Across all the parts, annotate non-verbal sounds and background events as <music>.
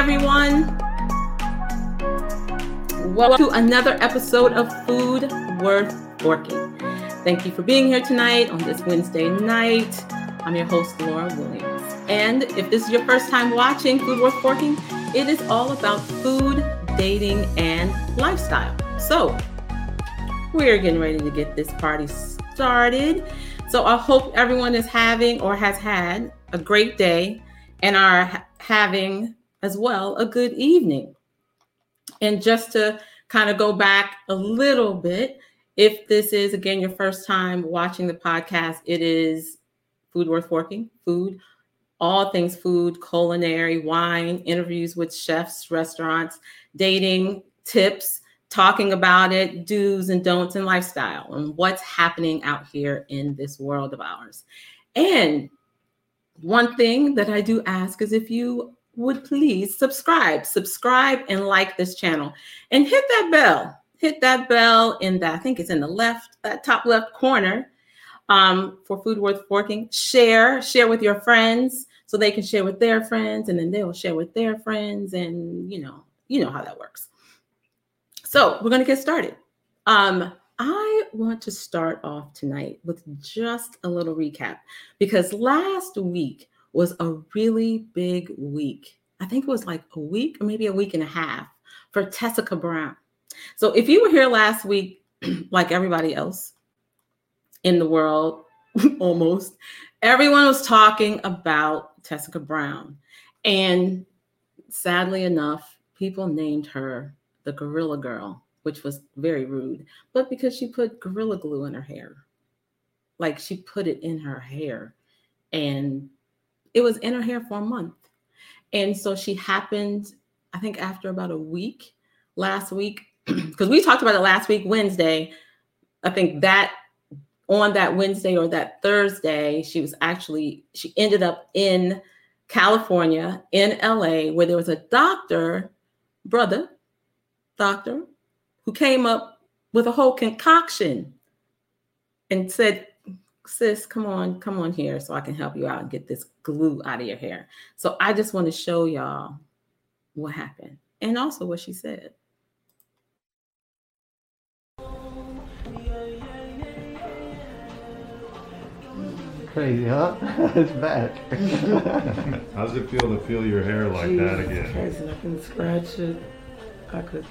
Everyone. Welcome to another episode of Food Worth Forking. Thank you for being here tonight on this Wednesday night. I'm your host, Laura Williams. And if this is your first time watching Food Worth Forking, it is all about food, dating, and lifestyle. So, we're getting ready to get this party started. So, I hope everyone is having or has had a great day and are having as well a good evening. And just to kind of go back a little bit, if this is again your first time watching the podcast, it is Food Worth Forking, food, all things food, culinary, wine, interviews with chefs, restaurants, dating, tips, talking about it, do's and don'ts and lifestyle, and what's happening out here in this world of ours. And one thing that I do ask is if you would please subscribe, subscribe and like this channel and hit that bell. Hit that bell in the, I think it's in the left, that top left corner um, for Food Worth Forking. Share, share with your friends so they can share with their friends and then they'll share with their friends and you know, you know how that works. So we're going to get started. Um, I want to start off tonight with just a little recap because last week was a really big week. I think it was like a week or maybe a week and a half for Tessica Brown. So if you were here last week, <clears throat> like everybody else in the world, <laughs> almost, everyone was talking about Tessica Brown. And sadly enough, people named her the Gorilla Girl, which was very rude, but because she put Gorilla Glue in her hair. Like she put it in her hair and it was in her hair for a month. And so she happened, I think, after about a week last week, <clears throat> because we talked about it last week, Wednesday. I think that on that Wednesday or that Thursday, she was actually, she ended up in California, in LA, where there was a doctor, brother, doctor, who came up with a whole concoction and said, sis, come on, come on here so I can help you out and get this glue out of your hair. So I just want to show y'all what happened and also what she said. Crazy, huh? <laughs> it's bad. <laughs> How does it feel to feel your hair like that again? Christ, I can scratch it. I could.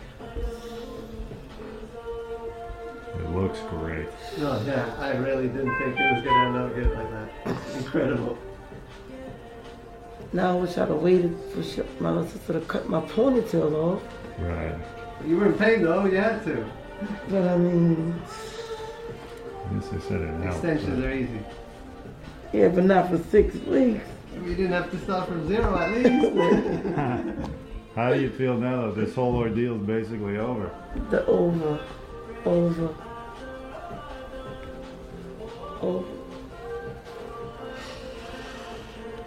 It looks great. No, yeah, I really didn't think it was gonna end up good like that. It's incredible. Now I wish I'd have waited for sh- my little sister to cut my ponytail off. Right. You were in pain though, you had to. But I mean, Yes, I said it helped. Extensions are easy. yeah, but not for six weeks. You didn't have to start from zero at least. <laughs> How do you feel now that this whole ordeal is basically over? The over, over, over.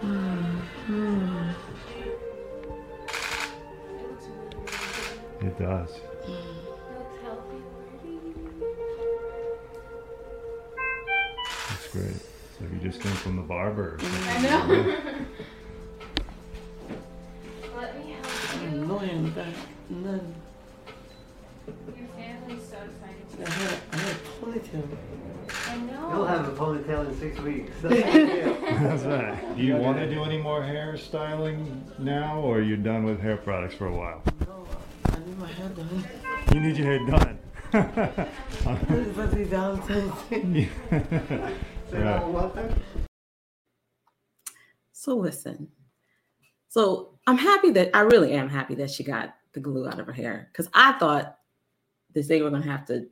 Hmm. It does. That's great. So you just came from the barber. or. I know. Let me help you. Annoying back. None. Your family's so excited I to had, I had a ponytail. I know. You'll have a ponytail in six weeks. That's. <laughs> That's right. <laughs> Do you want to do any more hairstyling now, or are you done with hair products for a while? No, I need my hair done. You need your hair done. It's supposed Valentine's Day. <laughs> Right. one more time. So listen. So I'm happy that I really am happy that she got the glue out of her hair because I thought that they were gonna have to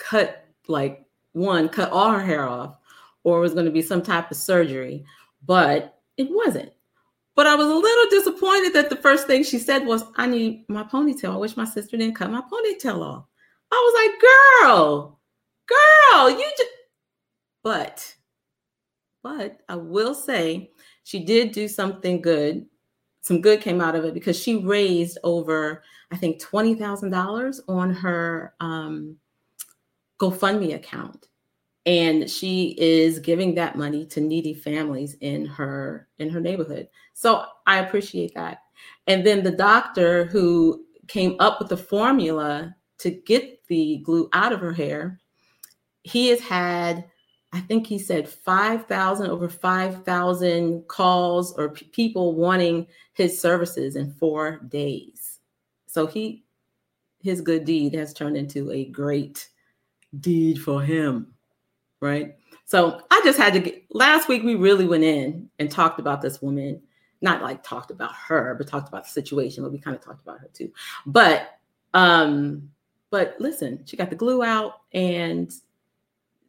cut like one, cut all her hair off, or it was gonna be some type of surgery, but it wasn't. But I was a little disappointed that the first thing she said was, I need my ponytail. I wish my sister didn't cut my ponytail off. I was like, girl, girl, you just but but I will say she did do something good. Some good came out of it because she raised over, I think, twenty thousand dollars on her um, GoFundMe account, and she is giving that money to needy families in her in her neighborhood. So I appreciate that. And then the doctor who came up with the formula to get the glue out of her hair, he has had, I think he said 5,000, over 5,000 calls or p- people wanting his services in four days. So he, his good deed has turned into a great deed for him, right? So I just had to get, last week we really went in and talked about this woman, not like talked about her, but talked about the situation, but we kind of talked about her too. But um, but listen, she got the glue out and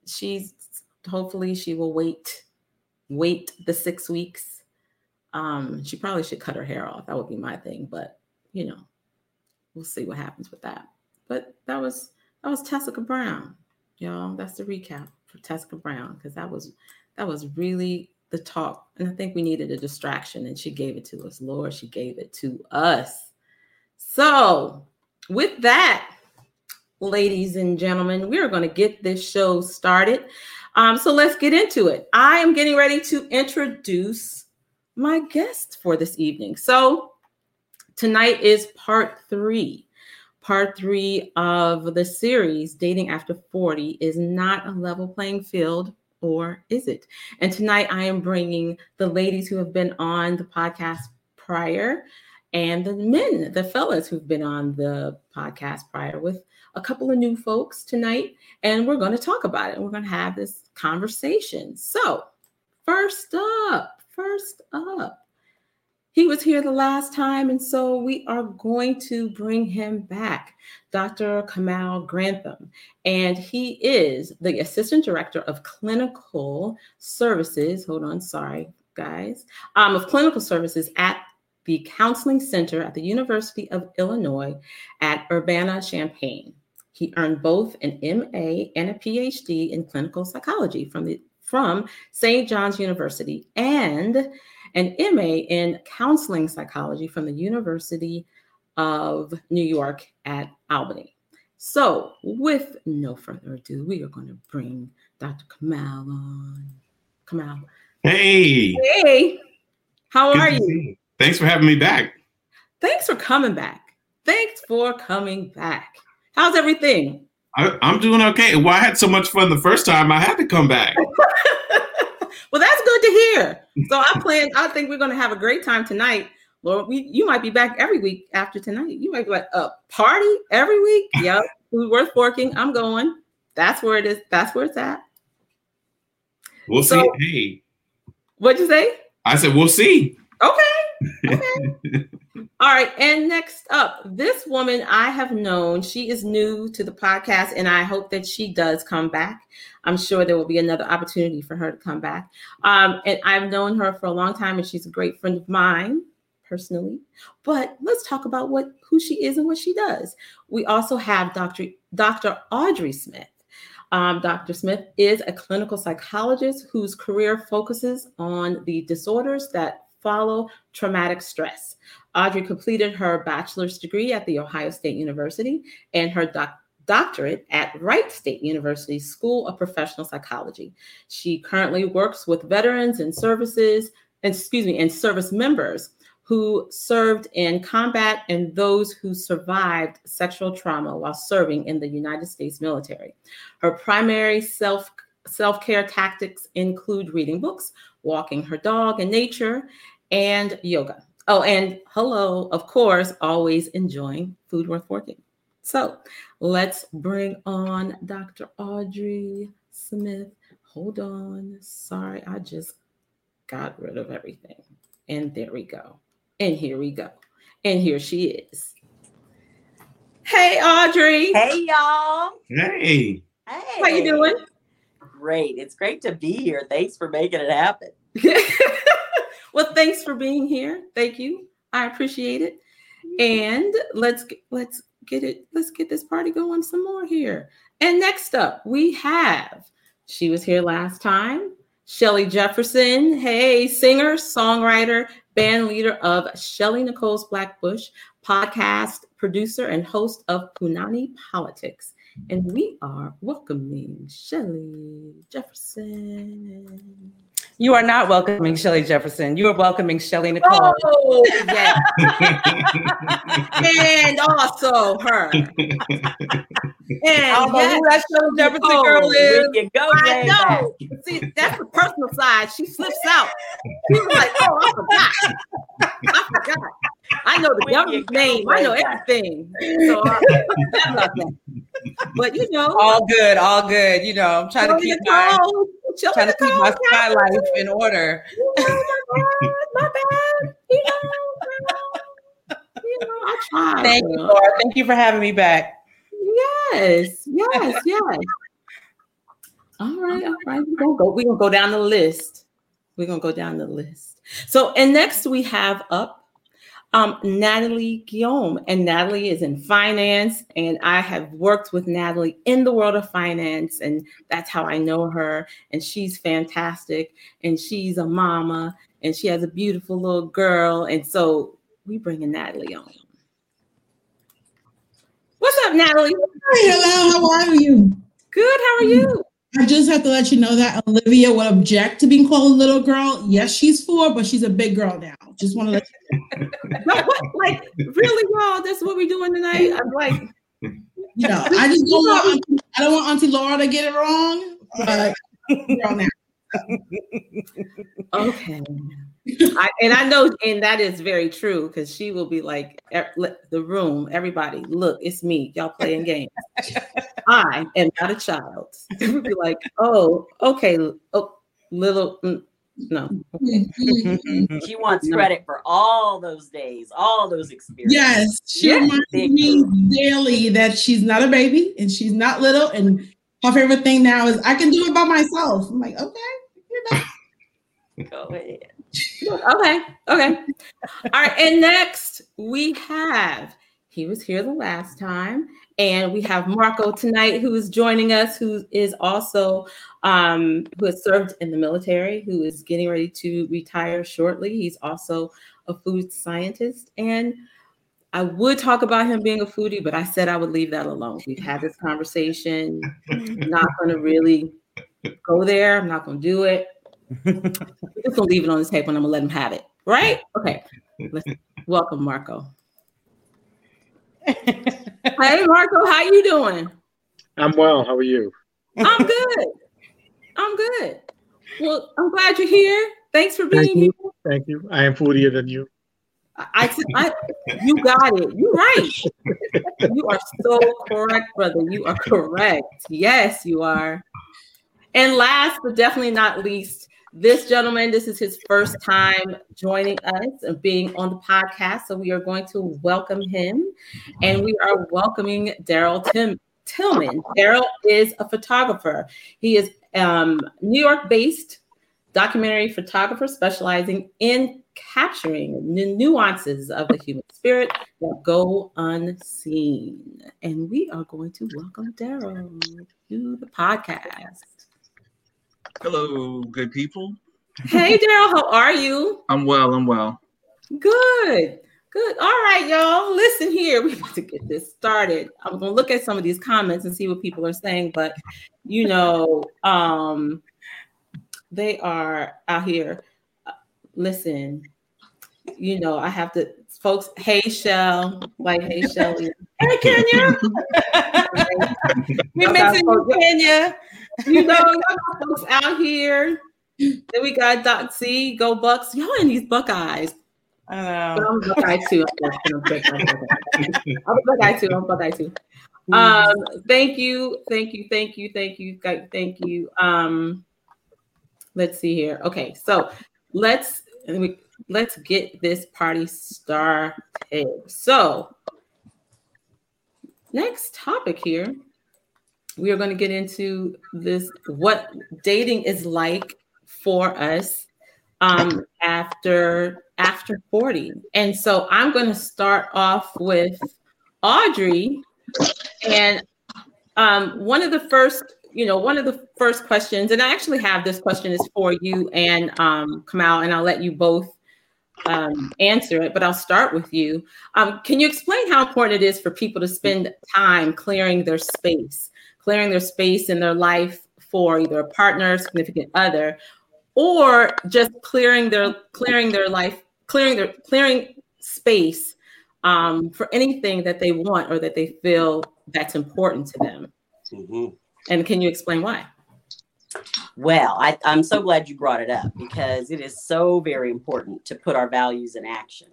she's hopefully she will wait, wait the six weeks. Um, she probably should cut her hair off. That would be my thing, but you know, we'll see what happens with that. But that was that was Tessica Brown, y'all. That's the recap for Tessica Brown because that was that was really the talk, and I think we needed a distraction, and she gave it to us. Lord, she gave it to us. So, with that, ladies and gentlemen, we are going to get this show started. Um, so let's get into it. I am getting ready to introduce my guest for this evening. So tonight is part three. Part three of the series, Dating After 40, is not a level playing field, or is it? And tonight I am bringing the ladies who have been on the podcast prior and the men, the fellas who've been on the podcast prior with a couple of new folks tonight, and we're going to talk about it. And we're going to have this conversation. So, first up, first up, he was here the last time, and so we are going to bring him back, Dr. Kamal Grantham. And he is the Assistant Director of Clinical Services. Hold on, sorry, guys, um, of Clinical Services at the Counseling Center at the University of Illinois at Urbana Champaign. He earned both an MA and a PhD in clinical psychology from the from St. John's University and an MA in counseling psychology from the University of New York at Albany. So, with no further ado, we are going to bring Dr. Kamal on. Kamal. Hey. Hey, how Good are you? you. Thanks for having me back. Thanks for coming back. Thanks for coming back. How's everything? I, I'm doing okay. Well, I had so much fun the first time, I had to come back. <laughs> well, that's good to hear. So I plan. I think we're going to have a great time tonight. Lord, we you might be back every week after tonight. You might be like a party every week. <laughs> Yep, food worth forking. I'm going. That's where it is. That's where it's at. We'll So- see. Hey, What'd you say? I said, we'll see. Okay. <laughs> Okay. All right. And next up, this woman I have known. She is new to the podcast, and I hope that she does come back. I'm sure there will be another opportunity for her to come back. Um, and I've known her for a long time, and she's a great friend of mine personally. But let's talk about what who she is and what she does. We also have Dr. Dr. Audrey Smith. Um, Dr. Smith is a clinical psychologist whose career focuses on the disorders that follow traumatic stress. Audrey completed her bachelor's degree at The Ohio State University and her doc- doctorate at Wright State University School of Professional Psychology. She currently works with veterans and services, excuse me, and service members who served in combat and those who survived sexual trauma while serving in the United States military. Her primary self self-care tactics include reading books, walking her dog in nature, and yoga. Oh, and hello, of course, always enjoying food worth forking. So let's bring on Dr. Audrey Smith. Hold on. Sorry, I just got rid of everything. And there we go. And here we go. And here she is. Hey, Audrey. Hey y'all. Hey. Hey. How you doing? Great. It's great to be here. Thanks for making it happen. <laughs> well, thanks for being here. Thank you. I appreciate it. And let's get, let's get it. Let's get this party going some more here. And next up, we have. She was here last time. Shelly Jefferson. Hey, singer, songwriter, band leader of Shelly Nicole's Blackbush, podcast producer, and host of Punani Politics. And we are welcoming Shelly Jefferson. You are not welcoming Shelly Jefferson. You are welcoming Shelly Nicole. Oh, yeah. <laughs> and also her. And I don't know yes, who that Shelly Jefferson Nicole. girl is. There you go, I baby. know. See, that's the personal side. She slips out. She was like, "Oh, I forgot. I forgot. I know the Where government's go, name. I know everything." So, uh, forgot about that. but you know, All good, all good. You know, I'm trying to Shelly keep my Shelly trying to keep my sky life in order. Oh my God, my bad. You know, you know, I tried. Thank you. Laura. Thank you for having me back. Yes, yes, <laughs> yes. All right, all right. We're gonna go. We're gonna go down the list. We're gonna go down the list. So, and next we have up um, Natalie Guillaume, and Natalie is in finance, and I have worked with Natalie in the world of finance, and that's how I know her. And she's fantastic, and she's a mama, and she has a beautiful little girl, and so we bringing Natalie on. What's up, Natalie? Hello, how are you? Good. How are you? I just have to let you know that Olivia would object to being called a little girl. Yes, she's four, but she's a big girl now. Just want to let you No, <laughs> what? Like, really, y'all? That's what we're doing tonight? I'm like, <laughs> you know. I just don't want <laughs> Auntie, I don't want Auntie Laura to get it wrong, but girl now. okay. I, and I know, and that is very true because she will be like, "E- the room, everybody, look, it's me. Y'all playing games. I am not a child. We'll be like, oh, okay, oh, little, mm, no. <laughs> She wants No. credit for all those days, all those experiences. Yes, she Yeah. reminds me girl. daily that she's not a baby and she's not little. And her favorite thing now is I can do it by myself. I'm like, okay, you know. <laughs> Go ahead. Okay. Okay. <laughs> All right. And next we have, he was here the last time, and we have Marco tonight who is joining us, who is also um, who has served in the military, who is getting ready to retire shortly. He's also a food scientist. And I would talk about him being a foodie, but I said I would leave that alone. We've had this conversation. I'm <laughs> not going to really go there. I'm not going to do it. We're <laughs> just gonna leave it on the table and I'm gonna let him have it. Right? Okay. Let's welcome Marco. Hey Marco, how you doing? I'm well. How are you? I'm good. I'm good. Well, I'm glad you're here. Thanks for being Thank here. Thank you. I am foodier than you. I, I, you got it. You're right. You are so correct, brother. You are correct. Yes, you are. And last but definitely not least, this gentleman, this is his first time joining us and being on the podcast. So we are going to welcome him and we are welcoming Daryl Tim Tillman. Daryl is a photographer. He is um, New York based documentary photographer specializing in capturing the nuances of the human spirit that go unseen. And we are going to welcome Daryl to the podcast. Hello, good people. Hey, Daryl, how are you? I'm well. I'm well. Good. Good. All right, y'all. Listen here. <laughs> We about to get this started. I'm gonna look at some of these comments and see what people are saying, but you know, um, they are out here. Uh, Listen, you know, I have to, folks. Hey, Shell, like, hey, Shelly. Hey, Kenya. <laughs> <laughs> We missing you, Kenya. You know, folks out here. Then we got Doc C, Go Bucks. Y'all in these Buckeyes. I But know. I'm a Buckeye too. I'm a Buckeye too. I'm a Buckeye too. <laughs> Um, thank you, thank you, thank you, thank you, thank you. Um, let's see here. Okay, so let's let's get this party started. So, next topic here, we are going to get into this what dating is like for us um, after after 40. And so I'm going to start off with Audrey. And um, one of the first, you know, one of the first questions, and I actually have this question is for you and um, Kamal, and I'll let you both um, answer it, but I'll start with you. Um, can you explain how important it is for people to spend time clearing their space, clearing their space in their life for either a partner, significant other, or just clearing their clearing their life, clearing their clearing space um, for anything that they want or that they feel that's important to them. Mhm. And can you explain why? Well, I, I'm so glad you brought it up because it is so very important to put our values in action.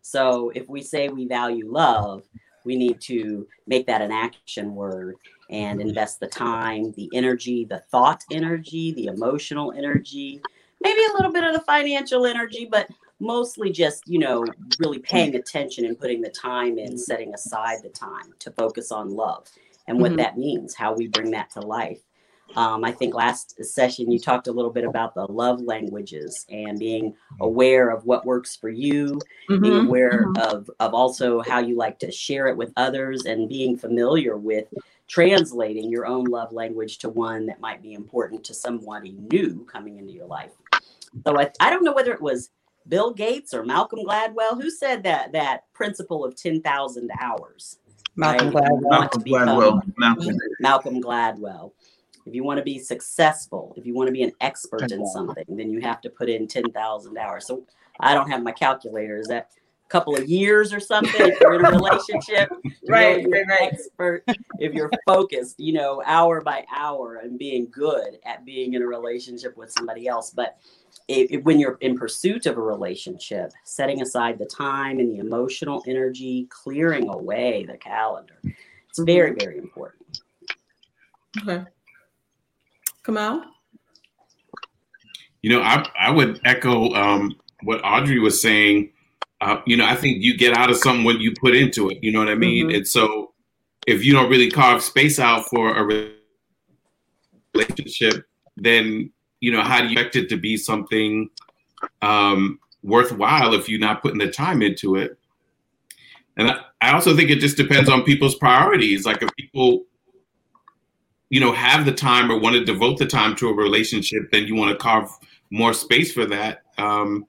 So if we say we value love, we need to make that an action word and invest the time, the energy, the thought energy, the emotional energy, maybe a little bit of the financial energy, but mostly just, you know, really paying attention and putting the time in, setting aside the time to focus on love and what Mhm. that means, how we bring that to life. Um, I think last session you talked a little bit about the love languages and being aware of what works for you, being Mhm. aware of, of also how you like to share it with others and being familiar with translating your own love language to one that might be important to somebody new coming into your life. So I, I don't know whether it was Bill Gates or Malcolm Gladwell who said that that principle of 10,000 hours. Malcolm right? Gladwell. Malcolm become- Gladwell. Malcolm. Malcolm Gladwell. If you want to be successful, if you want to be an expert in something, then you have to put in 10,000 hours. So I don't have my calculator. Is that a couple of years or something? If you're in a <laughs> relationship, Right, really be right, right. expert. If you're focused, you know, hour by hour and being good at being in a relationship with somebody else. But if, if- when you're in pursuit of a relationship, setting aside the time and the emotional energy, clearing away the calendar, it's very, very important. Okay. Kamal? You know, I I would echo um, what Audrey was saying. Uh, you know, I think you get out of something what you put into it. You know what I mean? Mhm. And so, if you don't really carve space out for a relationship, then you know how do you expect it to be something um, worthwhile if you're not putting the time into it? And I, I also think it just depends on people's priorities. Like if people you know have the time or want to devote the time to a relationship then you want to carve more space for that um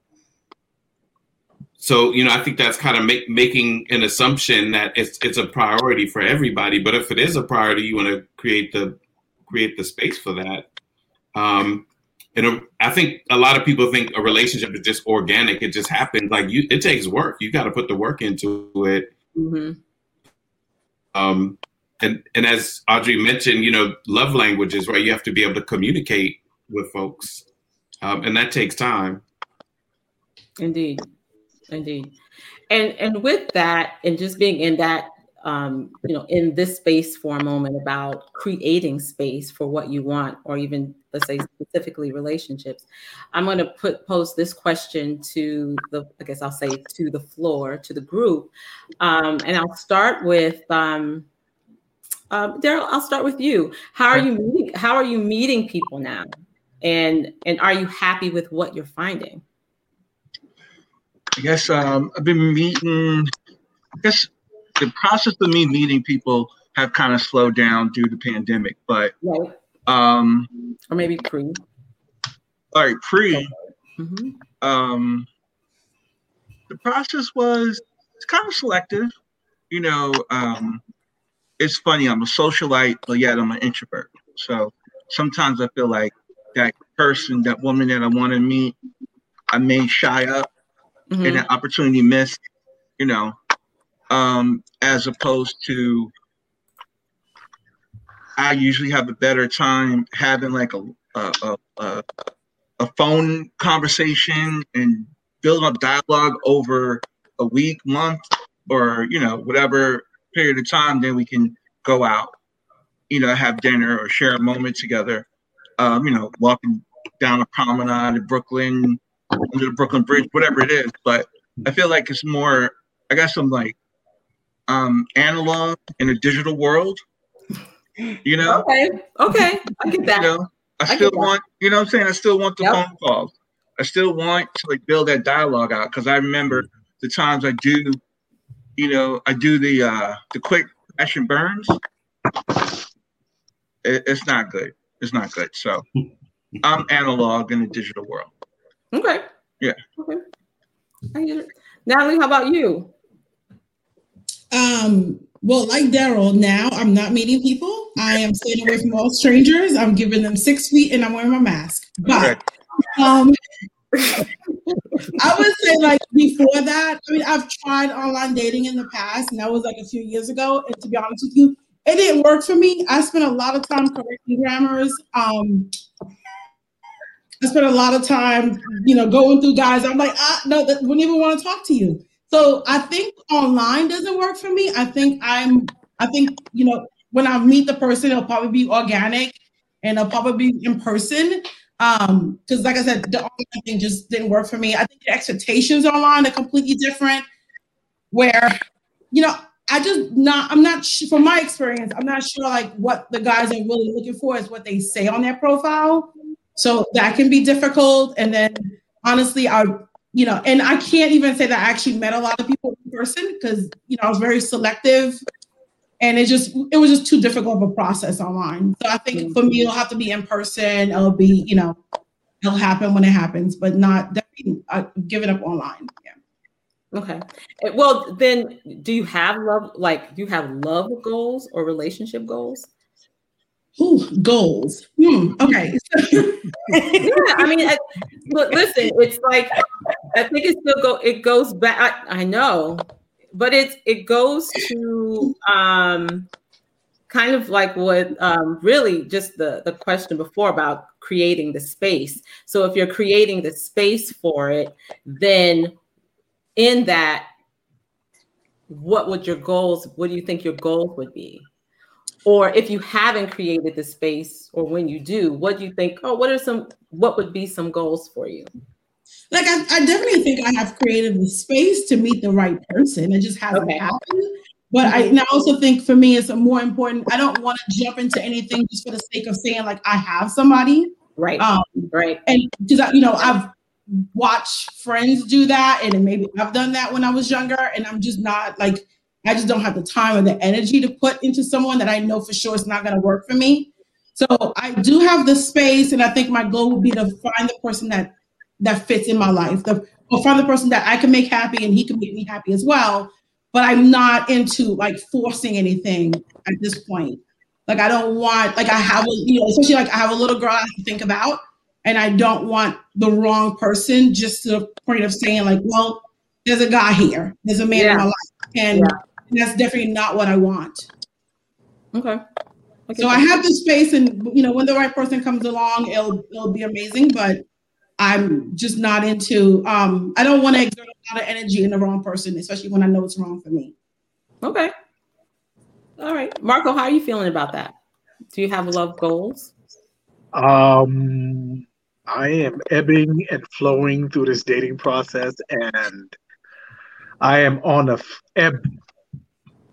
so you know i think that's kind of make, making an assumption that it's it's a priority for everybody but if it is a priority you want to create the create the space for that um and uh, i think a lot of people think a relationship is just organic it just happens like you it takes work you got to put the work into it Mm-hmm. um, and and as Audrey mentioned, you know, love languages, right? You have to be able to communicate with folks, um, and that takes time. Indeed, indeed, and and with that, and just being in that, um, you know, in this space for a moment about creating space for what you want, or even let's say specifically relationships. I'm going to put pose this question to the, I guess I'll say to the floor, to the group, um, and I'll start with. Um, um, Daryl, I'll start with you. How are you meeting? How are you meeting people now, and and are you happy with what you're finding? I guess um, I've been meeting. I guess the process of me meeting people have kind of slowed down due to pandemic, but Right. um, or maybe pre. All right, pre. Mm-hmm. Um, the process was it's kind of selective. You know, um, it's funny. I'm a socialite, but yet I'm an introvert. So sometimes I feel like that person, that woman that I want to meet, I may shy up Mhm. and an opportunity missed. You know, um, as opposed to I usually have a better time having like a a, a, a, a phone conversation and building up dialogue over a week, month, or you know whatever period of time. Then we can go out, you know, have dinner or share a moment together. Um, you know, walking down a promenade in Brooklyn, under the Brooklyn Bridge, whatever it is. But I feel like it's more. I got I'm like um, analog in a digital world. You know. Okay. Okay. I get that. You know, I I still want. You know what I'm saying? I still want the Yep. phone calls. I still want to like build that dialogue out because I remember the times I do. You know, I do the uh the quick action burns. It, it's not good. It's not good. So I'm analog in the digital world. Okay. Yeah. Okay. I get it. Natalie, how about you? Um, well, like Daryl, now I'm not meeting people. I am staying away from all strangers. I'm giving them six feet and I'm wearing my mask. But Um, I would say like before that. I mean, I've tried online dating in the past, and that was like a few years ago. And to be honest with you, it didn't work for me. I spent a lot of time correcting grammars. Um, I spent a lot of time, you know, going through guys. I'm like, ah, no, that wouldn't even want to talk to you. So I think online doesn't work for me. I think I'm, I think you know, when I meet the person, it'll probably be organic, and it'll probably be in person. Um, because like I said, the online thing just didn't work for me. I think the expectations online are completely different. Where, you know, I just not, I'm not from my experience, I'm not sure like what the guys are really looking for is what they say on their profile. So that can be difficult. And then honestly, I, you know, and I can't even say that I actually met a lot of people in person because you know I was very selective and it just it was just too difficult of a process online. So I think for me it'll have to be in person. It'll be you know it'll happen when it happens, but not definitely uh, give it up online. Yeah. Okay. Well, then, do you have love? Like, do you have love goals or relationship goals? Ooh, goals. Hmm. Okay. <laughs> yeah, I mean, I, look, listen, it's like I think it still go. It goes back. I, I know, but it's it goes to um, kind of like what um, really just the the question before about creating the space. So if you're creating the space for it, then in that, what would your goals? What do you think your goals would be? Or if you haven't created the space, or when you do, what do you think? Oh, what are some? What would be some goals for you? Like I, I definitely think I have created the space to meet the right person. It just hasn't Okay. happened. But I, I also think for me, it's a more important. I don't want to jump into anything just for the sake of saying like I have somebody. Right. Um, right. And because you know I've watched friends do that, and maybe I've done that when I was younger, and I'm just not like I just don't have the time or the energy to put into someone that I know for sure is not going to work for me. So I do have the space, and I think my goal would be to find the person that that fits in my life, the or find the person that I can make happy and he can make me happy as well. But I'm not into like forcing anything at this point. Like I don't want like I have a you know especially like I have a little girl I have to think about, and I don't want the wrong person just to the point of saying like, well, there's a guy here, there's a man in my life, and that's definitely not what I want. Okay. So I have the space, and you know, when the right person comes along, it'll it'll be amazing. But I'm just not into. Um, I don't want to exert a lot of energy in the wrong person, especially when I know it's wrong for me. Okay. All right, Marco, how are you feeling about that? Do you have love goals? Um, I am ebbing and flowing through this dating process, and I am on the f- ebb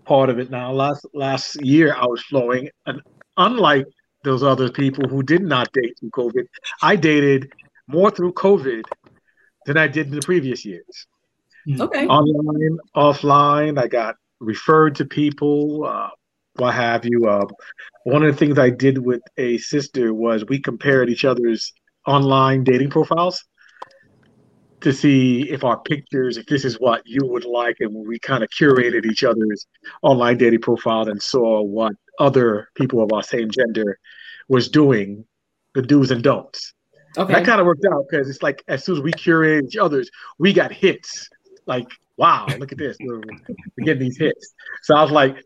part of it now. Last last year, I was flowing, and unlike those other people who did not date through COVID, I dated more through COVID than I did in the previous years. Okay. Online, offline, I got referred to people, uh, what have you. Uh, one of the things I did with a sister was we compared each other's online dating profiles to see if our pictures, if this is what you would like, and we kind of curated each other's online dating profile and saw what other people of our same gender was doing, the do's and don'ts. Okay. That kind of worked out because it's like as soon as we curated each other's, we got hits. Like, wow, look at this. We're, we're getting these hits. So I was like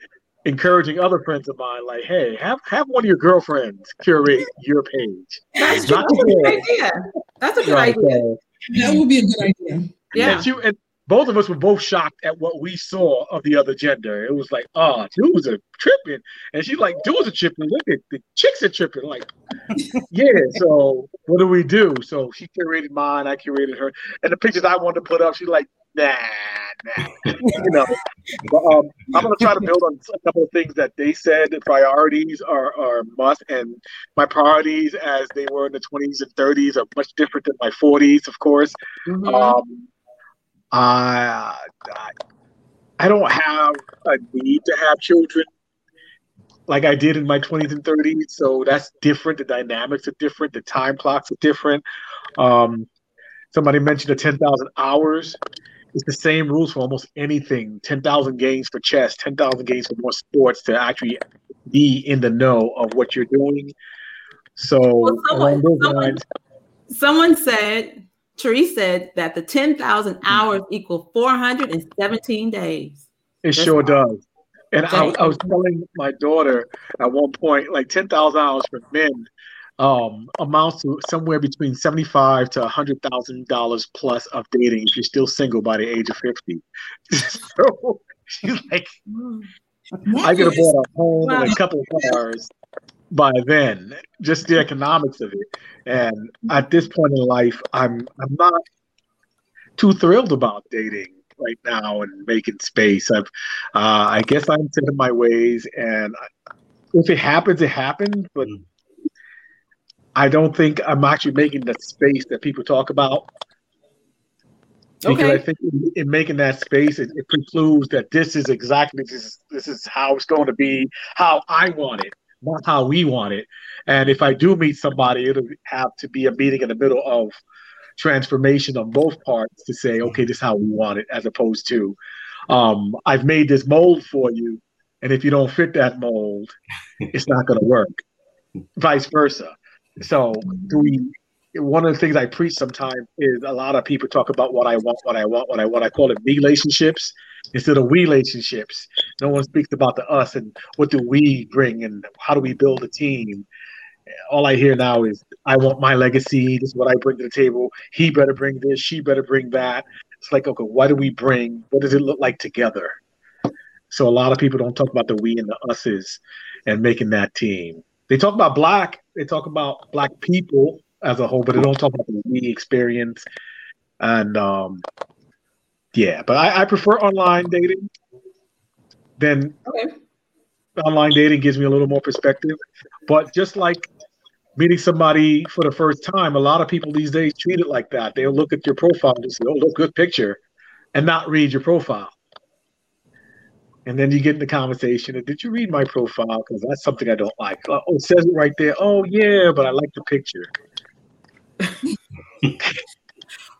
encouraging other friends of mine, like, hey, have have one of your girlfriends curate your page. That's true. That's a good idea. That's a good Right, idea. So- That would be a good idea. Yeah. And, she, and both of us were both shocked at what we saw of the other gender. It was like, ah, oh, dudes are tripping. And she's like, dudes are tripping. Look at the chicks are tripping. Like, <laughs> yeah, so what do we do? So she curated mine, I curated her. And the pictures I wanted to put up, she's like, nah, nah. you know. But um, I'm gonna try to build on a couple of things that they said. The priorities are are must, and my priorities as they were in the 20s and 30s are much different than my 40s, of course. Mhm. Um, I, I I don't have a need to have children like I did in my 20s and 30s. So that's different. The dynamics are different. The time clocks are different. Um, somebody mentioned the 10,000 hours. It's the same rules for almost anything 10,000 games for chess, 10,000 games for more sports to actually be in the know of what you're doing. So, Well, someone- along those someone- lines, Someone said, Therese said that the 10,000 hmm. hours equal 417 days. It That's sure does. And I, I was telling my daughter at one point, like ten thousand hours for men um, amounts to somewhere between seventy-five to hundred thousand dollars plus of dating if you're still single by the age of fifty. <laughs> so she's like, I could have bought a home and a couple of cars by then, just the economics of it. And at this point in life, I'm I'm not too thrilled about dating right now and making space. I've uh, I guess I'm set in my ways, and if it happens, it happens. But I don't think I'm actually making the space that people talk about. Because Okay. I think in, in making that space, it, it precludes that this is exactly this is this is how it's going to be, how I want it, not how we want it. And if I do meet somebody, it'll have to be a meeting in the middle of transformation on both parts to say, okay, this is how we want it, as opposed to, um, I've made this mold for you, and if you don't fit that mold, it's not going to work. Vice versa. So, do we? One of the things I preach sometimes is a lot of people talk about what I want, what I want, what I want. I call it relationships instead of we relationships. No one speaks about the us and what do we bring and how do we build a team. All I hear now is I want my legacy. This is what I bring to the table. He better bring this. She better bring that. It's like, okay, what do we bring? What does it look like together? So a lot of people don't talk about the we and the us's and making that team. They talk about black. They talk about black people as a whole, but they don't talk about the we experience. And um, yeah, but I, I prefer online dating. Then online dating gives me a little more perspective. But just like meeting somebody for the first time, a lot of people these days treat it like that. They'll look at your profile and just say, "Oh, look, good picture," and not read your profile. And then you get in the conversation. And did you read my profile? Because that's something I don't like. Oh, it says it right there. Oh yeah, but I like the picture. <laughs> and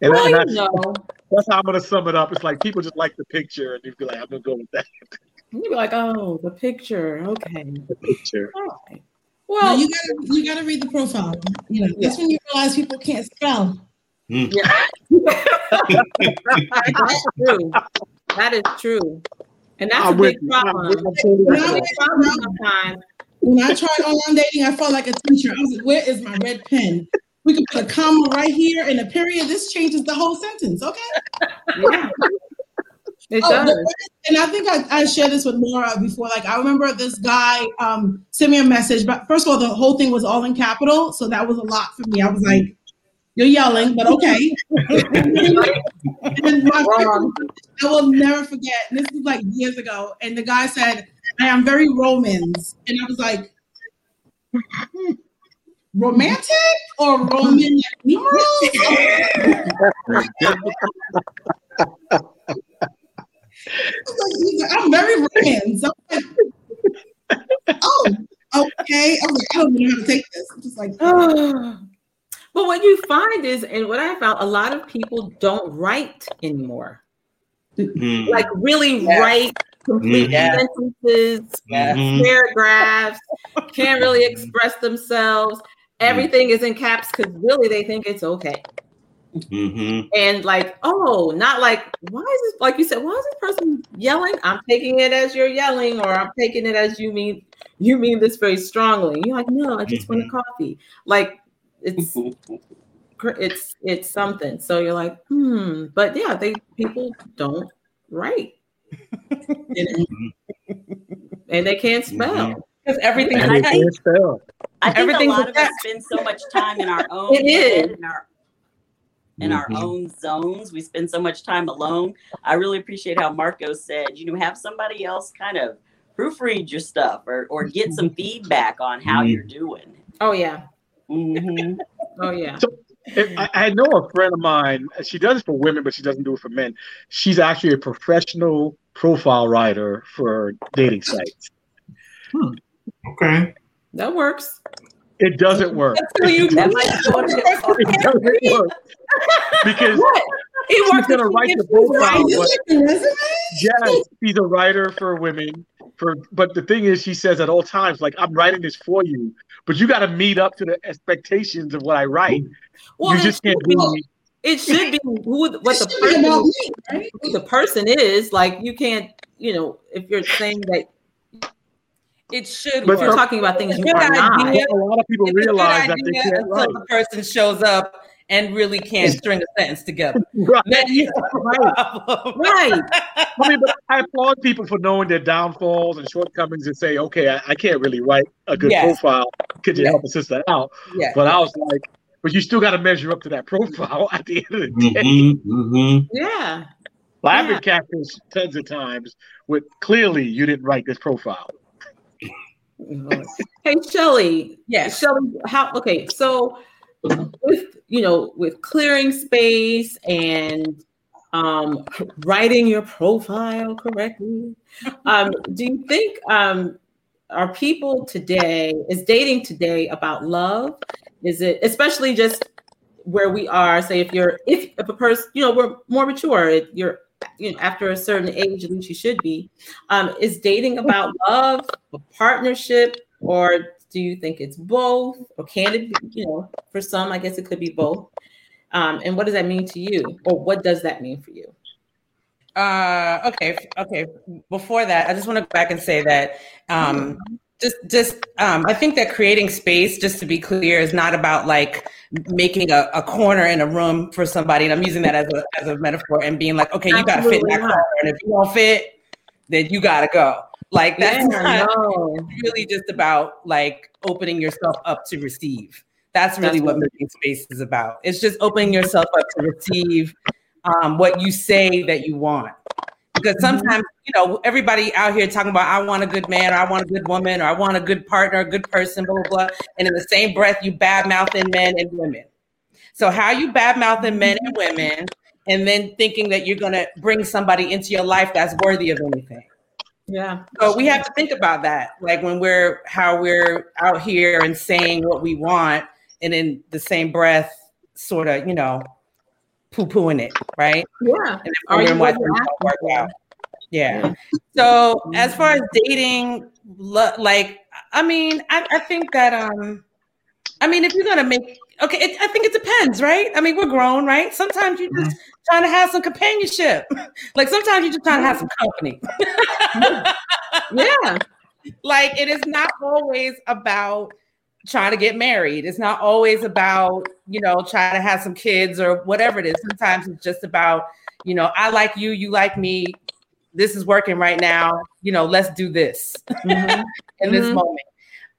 Well, and you that's, know. that's how I'm gonna sum it up. It's like people just like the picture, and you'd be like, I'm gonna go with that You'd be like, oh, the picture. Okay. <laughs> The picture. Well, Well, you gotta you gotta read the profile. You know, that's when you realize people can't spell. Mm. <laughs> that's true. That is true. And that's I'm a with big you. I'm problem. with- I'm When That's a I, big problem sometimes. when I tried online dating, I felt like a teacher. I was like, where is my red pen? We could put a comma right here and a period. This changes the whole sentence. Okay. Yeah. It Oh, does. first- and I think I, I shared this with Laura before. Like, I remember this guy um, sent me a message, but first of all, the whole thing was all in capital, so that was a lot for me. I was like, "You're yelling, but okay." and <laughs> my Wrong. I will never forget. This was like years ago, and the guy said, "I am very Romans," and I was like, hmm. "Romantic or Roman <laughs> numerals?" Like, <laughs> I'm very Romans. I'm like, oh, okay. I was like, I don't know how to take this. I'm just like, <sighs> oh. But what you find is, and what I found, a lot of people don't write anymore. Mm. Like really Yes. write complete Mhm. sentences, Mhm. paragraphs, can't really express themselves. Everything is in caps because really they think it's okay. Mhm. And like, oh, not like, why is this, like you said, why is this person yelling? I'm taking it as you're yelling, or I'm taking it as you mean, you mean this very strongly. You're like, no, I just want a coffee. Like, it's, <laughs> it's, it's something. So you're like, hmm, but yeah, they, people don't write. and they can't spell because everything And I think- can't spell. I think Everything's a lot of us spend so much time in our <laughs> own It head, is. in our in our Mhm. own zones. We spend so much time alone. I really appreciate how Marco said, you know, have somebody else kind of proofread your stuff or or get some <laughs> feedback on how Mhm. you're doing. Oh yeah. Mhm. Oh yeah. If- I, I know a friend of mine. She does it for women, but she doesn't do it for men. She's actually a professional profile writer for dating sites. Okay. That works. It doesn't work. Until you That might be one It doesn't work because What? It she's works gonna write the profile. right. you the yes, she's a writer for women, for but the thing is she says at all times like i'm writing this for you but you got to meet up to the expectations of what i write Well, you just can't should be- be It should be who what the should be about person me, right? who the person is. Like you can't, you know, if you're saying that It should But if you're talking about things you are not. a lot of people It's realize that they can't until write the person shows up and really can't string a sentence together. <laughs> right Then you have. Right. <laughs> I mean, but I applaud people for knowing their downfalls and shortcomings and say, okay, I, I can't really write a good Yes. profile. Could you Yes. help a sister out? Yeah. But I was like, but you still got to measure up to that <laughs> profile at the end of the day. Mhm, mhm. Yeah. Well, I've been catfished tons of times with clearly you didn't write this profile. Hey Shelly. Yeah, Shelly, how okay, so with you know, with clearing space and um writing your profile correctly, um, do you think um are people today is dating today about love? Is it especially just where we are, say if you're if if a person, you know, we're more mature, you're you know, after a certain age, at least you should be. Um, is dating about love, a partnership, or do you think it's both? Or can it be, you know, for some, I guess it could be both. Um, and what does that mean to you? Or what does that mean for you? Uh, okay, okay. Before that, I just want to go back and say that um, just, just, um, I think that creating space, just to be clear, is not about like making a, a corner in a room for somebody. And I'm using that as a as a metaphor and being like, okay, you got to fit in that corner, and if you don't fit, then you got to go. Like that's Yeah, not no. really just about like opening yourself up to receive. That's really That's what making space is about. It's just opening yourself up to receive um, what you say that you want. Because Mm-hmm. sometimes, you know, everybody out here talking about, I want a good man, or I want a good woman, or I want a good partner, a good person, blah, blah, blah. And in the same breath, you bad mouthing men and women. So, how you bad mouthing men and women, and then thinking that you're going to bring somebody into your life that's worthy of anything. Yeah. So we have to think about that, like when we're how we're out here and saying what we want, and in the same breath, sort of, you know, poo pooing it, right? Yeah. And then Are you wondering why what things you're don't work out. Yeah. So as far as dating, like, I mean, I, I think that, um, I mean, if you're gonna make, okay, it, I think it depends, right? I mean, we're grown, right? Sometimes you're just trying to have some companionship. <laughs> like sometimes you're just trying to have some company. <laughs> Yeah. like it is not always about trying to get married. It's not always about, you know, trying to have some kids or whatever it is. Sometimes it's just about, you know, I like you, you like me. This is working right now. You know, let's do this Mhm. <laughs> in this Mhm. moment.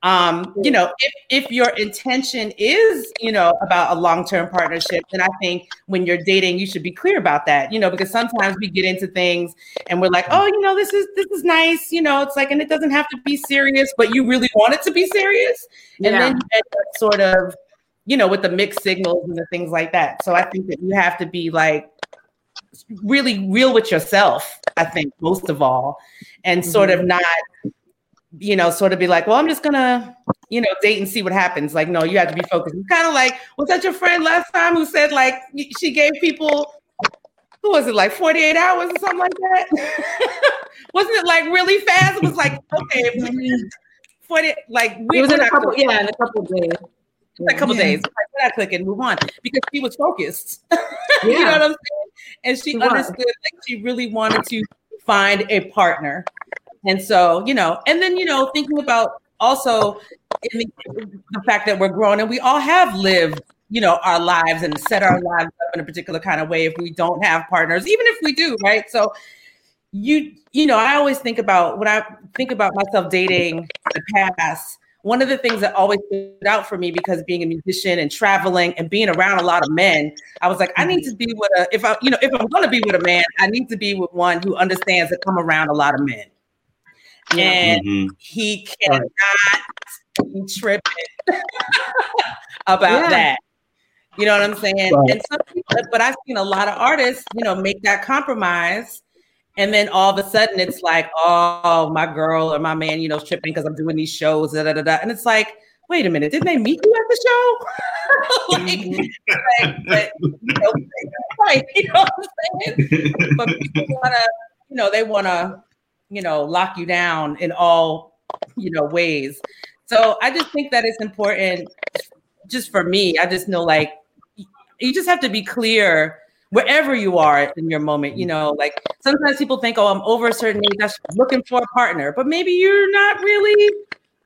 Um, you know, if, if your intention is, you know, about a long-term partnership, then I think when you're dating, you should be clear about that, you know, because sometimes we get into things and we're like, oh, you know, this is this is nice, you know, it's like, and it doesn't have to be serious, but you really want it to be serious. And Yeah. then you end up sort of, you know, with the mixed signals and the things like that. So I think that you have to be like really real with yourself, I think, most of all, and sort of not you know, sort of be like, well, I'm just gonna, you know, date and see what happens. Like, no, you have to be focused. It's kind of like, was that your friend last time who said like she gave people, who was it, like 48 hours or something like that? <laughs> Wasn't it like really fast? It was like, okay, if we- 40, like we It was in a couple, clicking. yeah, in a couple days. a couple Yeah. days. Like, we're not clicking, move on because she was focused. Yeah. <laughs> you know what I'm saying? And she She was. understood like she really wanted to find a partner. And so, you know, and then, you know, thinking about also the, the fact that we're grown and we all have lived, you know, our lives and set our lives up in a particular kind of way if we don't have partners, even if we do, right? So you, you know, I always think about when I think about myself dating the past, one of the things that always stood out for me because being a musician and traveling and being around a lot of men, I was like, I need to be with a if I, you know, if I'm gonna be with a man, I need to be with one who understands that come around a lot of men. And Mhm. he cannot be tripping <laughs> about Yeah. that. You know what I'm saying? Right. And some people, but I've seen a lot of artists, you know, make that compromise. And then all of a sudden it's like, oh, my girl or my man, you know, tripping because I'm doing these shows, da, da, da, da. And it's like, wait a minute, didn't they meet you at the show? <laughs> like, like, but, you know, <laughs> right, you know what I'm saying? But people wanna, you know, they wanna you know, lock you down in all, you know, ways. So I just think that it's important just for me. I just know like you just have to be clear wherever you are in your moment. You know, like sometimes people think, oh, I'm over a certain age, I'm looking for a partner, but maybe you're not really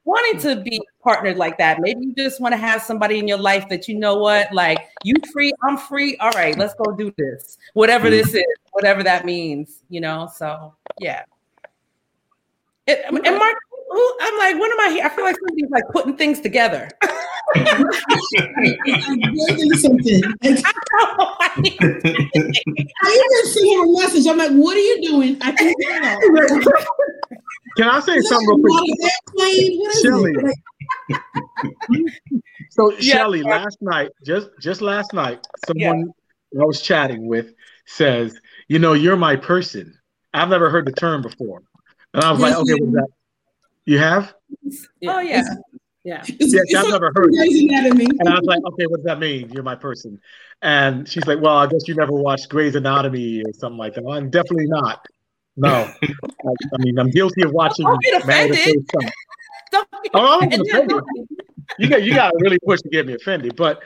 wanting to be partnered like that. Maybe you just want to have somebody in your life that you know what, like you free, I'm free. All right, let's go do this. Whatever mm-hmm. this is, whatever that means, you know. So yeah. It, and Mark, I'm like, when am I here? I feel like somebody's like putting things together. something. <laughs> I even see her a message. I'm like, what are you doing? I think Can I say something real quick? What is Shelly. So Yeah. Shelly, last night, just just last night, someone I was chatting with says, "You know, you're my person." I've never heard the term before, and I was like, "Okay, what's that?" You have? Oh yeah. Yeah. Yes, I've never heard. Grey's Anatomy. And I was like, "Okay, what does that mean? You're my person." And she's like, "Well, I guess you never watched Grey's Anatomy or something like that." Well, I'm definitely not. No, <laughs> I, I mean, I'm guilty of watching. Don't get offended. Don't be Oh, offended. offended. You got you got to really push to get me offended. But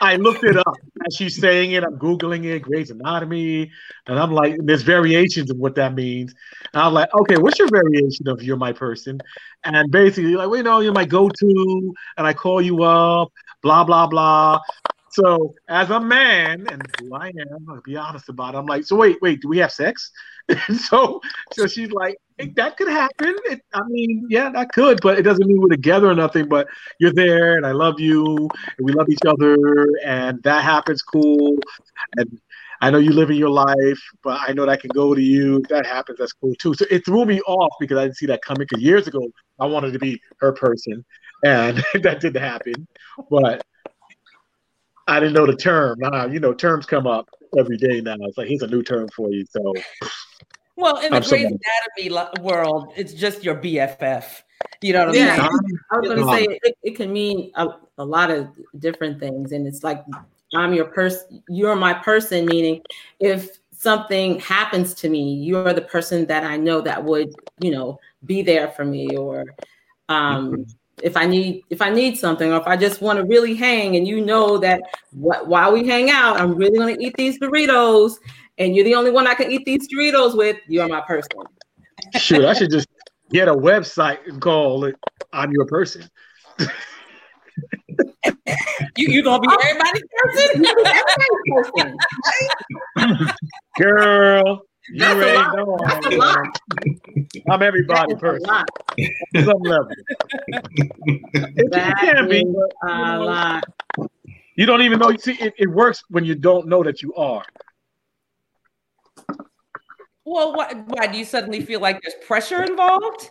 I looked it up as she's saying it. I'm googling it, Grey's Anatomy, and I'm like, there's variations of what that means. And I'm like, okay, what's your variation of "you're my person"? And basically, like, well, you know, you're my go-to, and I call you up, blah blah blah. So as a man, and who I am, I'll be honest about it. I'm like, so wait, wait, do we have sex? <laughs> so, so she's like, "Hey, that could happen. It, I mean, yeah, that could, but it doesn't mean we're together or nothing. But you're there, and I love you, and we love each other, and that happens. Cool. And I know you live in your life, but I know that can go to you. If that happens, that's cool too. So it threw me off because I didn't see that coming. Because years ago, I wanted to be her person, and <laughs> that didn't happen. But I didn't know the term. Now, you know, terms come up every day now. It's like here's a new term for you. So Well, in the I'm Grey's Anatomy world, it's just your BFF. You know what I'm Yeah, saying? I was going to say it, it can mean a, a lot of different things, and it's like I'm your person. You're my person, meaning if something happens to me, you're the person that I know that would, you know, be there for me, or um, if I need if I need something, or if I just want to really hang, and you know that what while we hang out, I'm really going to eat these Doritos, and you're the only one I can eat these Doritos with. You're my person. shoot, I should just get a website and call it I'm your person. You you gonna be everybody's person? <laughs> person. Girl, you That's a lot. know That's I a lot. I'm everybody That is a person. lot. at Some level. It, That can be, a lot. you don't even know. You see, it, it works when you don't know that you are. Well, why, why do you suddenly feel like there's pressure involved?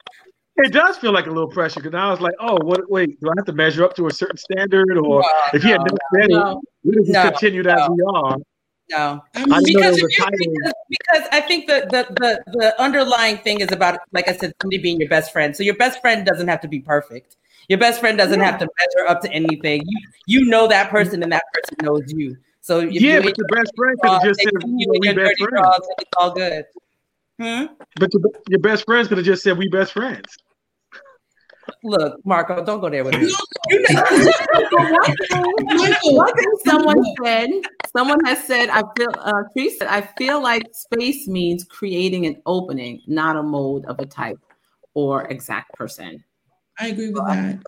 It does feel like a little pressure because now I was like, oh, what? Wait, do I have to measure up to a certain standard, or No, if he had no, never said no, it, we just no, continued as we are. No, I because, there was a if you're- title. because because I think the, the the the underlying thing is about, like I said, somebody being your best friend. So your best friend doesn't have to be perfect. Your best friend doesn't have to measure up to anything. You you know that person, and that person knows you. So if Yeah, you're but your best friend could just said, you you we your dirty friends. drawers, and it's all good. Hmm? But your, your best friends could have just said, we best friends. Look, Marco, don't go there with me. <laughs> One thing someone <laughs> said, someone has said, I feel, uh, Tree said, I feel like space means creating an opening, not a mold of a type or exact person. I agree with that.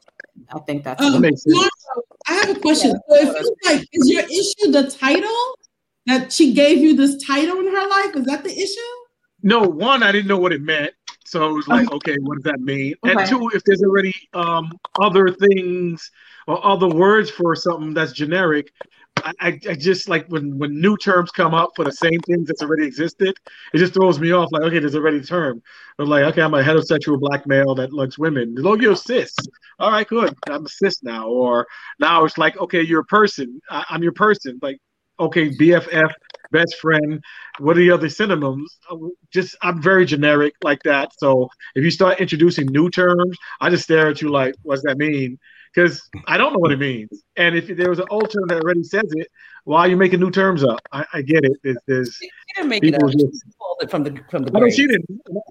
I think that's Um, makes sense. Marco, I have a question. So it feels like is your issue the title that she gave you this title in her life? Is that the issue? No, one, I didn't know what it meant. So it was like, okay, what does that mean? And two, if there's already um, other things or other words for something that's generic, I, I, I just like when, when new terms come up for the same things that's already existed, it just throws me off. Like, okay, there's already a term. But like, okay, I'm a heterosexual black male that likes women. Oh, you're cis. All right, good. I'm a cis now. Or now it's like, okay, you're a person. I, I'm your person. Like, okay, BFF, best friend. What are the other synonyms? Uh, Just I'm very generic like that. So if you start introducing new terms, I just stare at you like, what does that mean? Because I don't know what it means. And if there was an old term that already says it, why are you making new terms up? I, I get it. There's, there's can't make it up. just- She pulled it from the from the I grave. she didn't.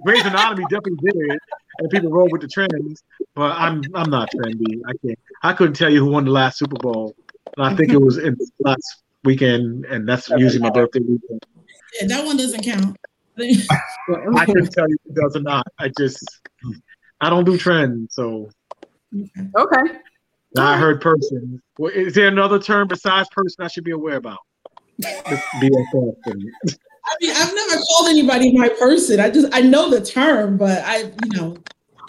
Grey's Anatomy definitely did it, and people roll with the trends. But I'm I'm not trendy. I can't. I couldn't tell you who won the last Super Bowl. And I think it was in the last weekend, and that's usually my birthday weekend. Yeah, that one doesn't count. <laughs> I couldn't tell you if it does or not. I just I don't do trends, so Okay. I heard person. Well, is there another term besides person I should be aware about? This BFF and- I mean, I've never called anybody my person. I just I know the term, but I, you know,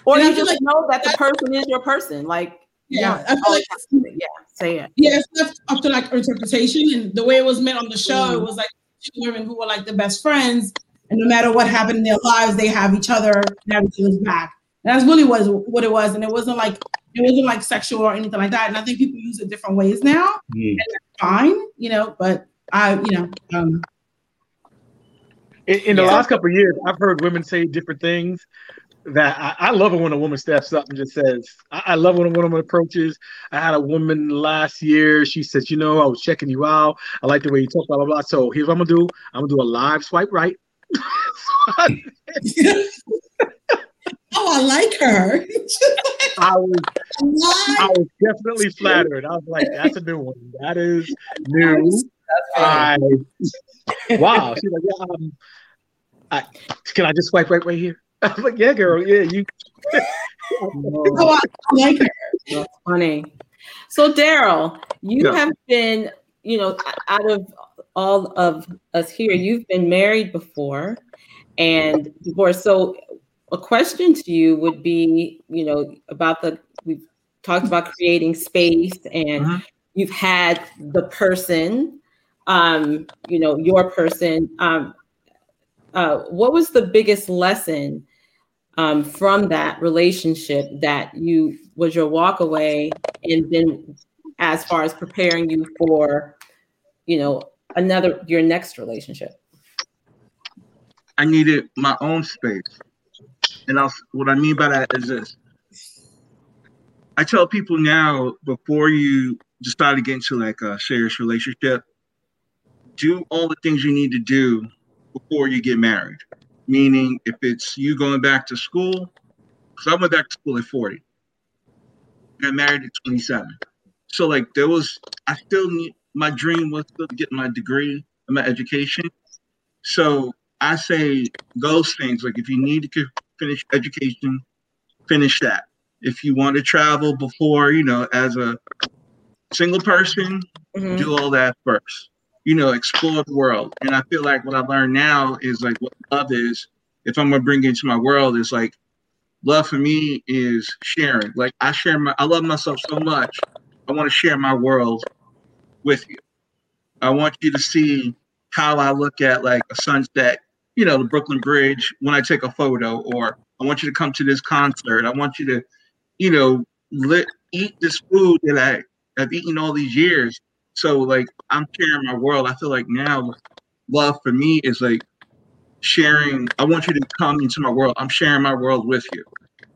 Or you I feel just like know that the person is your person. Like, Yeah, yeah, I feel like yeah, say it. yeah, it's left up to like interpretation and the way it was meant on the show. Mm-hmm. It was like two women who were like the best friends, and no matter what happened in their lives, they have each other and have each other's back. And that's really was what it was, and it wasn't like it wasn't like sexual or anything like that. And I think people use it different ways now, Mm. and that's fine, you know. But I, you know, um, in, in the Yeah. last couple of years, I've heard women say different things that I, I love it when a woman steps up and just says, I, I love when a woman approaches. I had a woman last year. She says, you know, I was checking you out. I like the way you talk, blah, blah, blah. So here's what I'm gonna do. I'm gonna do a live swipe right. <laughs> <laughs> oh, I like her. <laughs> I was I was definitely flattered. I was like, that's a new one. That is new. I wow. She's like, yeah, um, I, can I just swipe right right here? <laughs> I was like, yeah, girl, yeah, you. I like her. That's funny. So, Daryl, you Yeah. have been, you know, out of all of us here, you've been married before and divorced. So, a question to you would be, you know, about the, we've talked about creating space and Mhm. you've had the person, um, you know, your person. Um, uh, what was the biggest lesson um, from that relationship that you was your walk away and then as far as preparing you for you know another your next relationship I needed my own space. And I'll, what I mean by that is this. I tell people now before you decide to get into like a serious relationship, do all the things you need to do before you get married. Meaning, if it's you going back to school, because I went back to school at 40, got married at 27. So, like, there was, I still need, my dream was to get my degree and my education. So, I say those things like if you need to finish education, finish that. If you want to travel before, you know, as a single person, Mhm. do all that first. You know, explore the world. And I feel like what I learned now is like what love is. If I'm gonna bring it into my world, is like love for me is sharing. Like I share my, I love myself so much. I want to share my world with you. I want you to see how I look at like a sunset, you know, the Brooklyn Bridge when I take a photo, or I want you to come to this concert. I want you to, you know, lit, eat this food that I have eaten all these years. So like I'm sharing my world. I feel like now love for me is like sharing. I want you to come into my world. I'm sharing my world with you.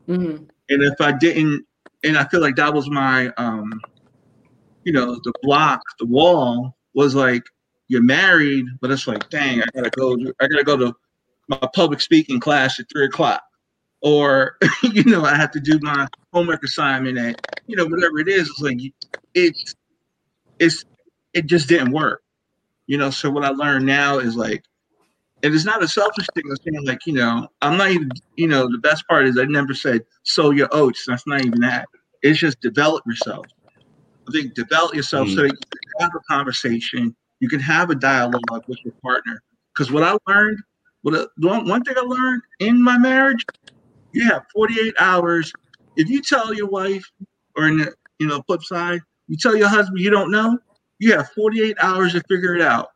Mhm. And if I didn't, and I feel like that was my, um, you know, the block, the wall was like, you're married, but it's like, dang, I gotta go. I gotta go to my public speaking class at three o'clock, or <laughs> you know, I have to do my homework assignment at, you know, whatever it is. It's like it's, it's, it just didn't work, you know. So what I learned now is like, and it's not a selfish thing. I'm saying like, you know, I'm not even, you know, the best part is I never said sow your oats. That's not even that. It's just develop yourself. I think develop yourself so mm. that you can have a conversation, you can have a dialogue with your partner. Because what I learned, what one thing I learned in my marriage, you have 48 hours. If you tell your wife, or in the you know flip side, you tell your husband you don't know, you have 48 hours to figure it out.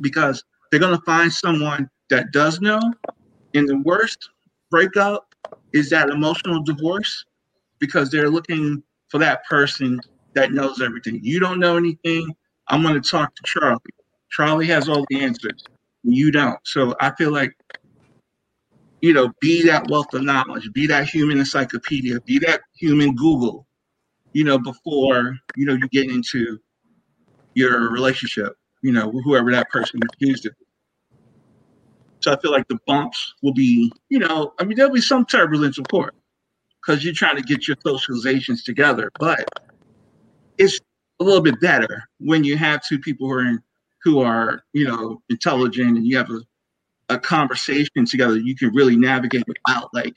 Because they're gonna find someone that does know. And the worst breakup is that emotional divorce because they're looking for that person that knows everything. You don't know anything. I'm going to talk to Charlie. Charlie has all the answers. You don't. So I feel like, you know, be that wealth of knowledge, be that human encyclopedia, be that human Google, you know, before, you know, you get into your relationship, you know, whoever that person is to. So I feel like the bumps will be, you know, I mean, there'll be some turbulence, of course, because you're trying to get your socializations together. But it's a little bit better when you have two people who are in, who are, you know, intelligent and you have a, a conversation together. You can really navigate without like,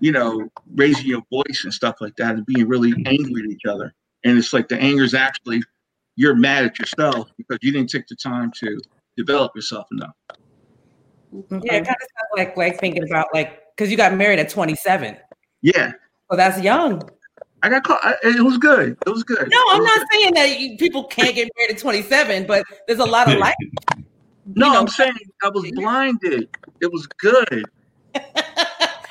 you know, raising your voice and stuff like that and being really angry at each other. And it's like the anger is actually you're mad at yourself because you didn't take the time to develop yourself enough. Mm-hmm. Yeah, it kind of sounds like like thinking about like because you got married at 27. Yeah. Well, that's young. I got caught. I, it was good. It was good. No, I'm not saying that you, people can't get married at 27, but there's a lot of <laughs> life. No, I'm saying I was blinded. It was good. <laughs>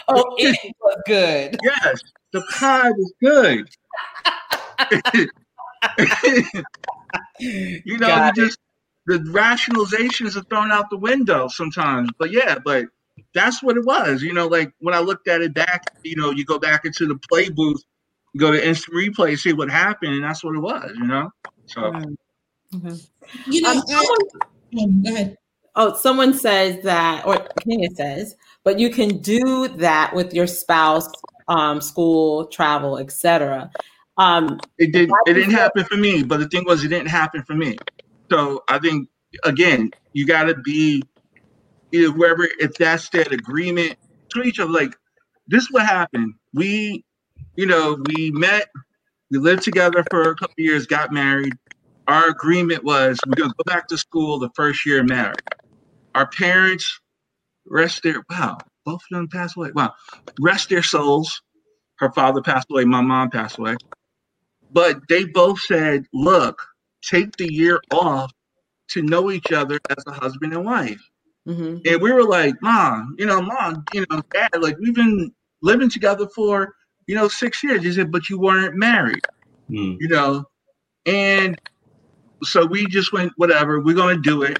oh, it was good. <laughs> Yes, the pie was good. <laughs> you know, Got you just the rationalizations are thrown out the window sometimes. But yeah, but that's what it was. You know, like when I looked at it back, you know, you go back into the play booth, go to instant replay, see what happened, and that's what it was. You know, so. You know, Um, I, oh, go ahead. Oh, someone says that, or Kenya says, but you can do that with your spouse, um, school, travel, etc. Um, it didn't it didn't happen for me but the thing was it didn't happen for me. So i think again you got to be you know, wherever if that's that agreement to each other like this is what happened. We you know we met we lived together for a couple years got married. Our agreement was we're to go back to school the first year of marriage our parents rest their wow both of them passed away wow rest their souls her father passed away my mom passed away but they both said, look, take the year off to know each other as a husband and wife. Mm-hmm. And we were like, Mom, you know, Mom, you know, Dad, like we've been living together for, you know, six years. He said, but you weren't married, Mm. you know? And so we just went, whatever, we're gonna do it.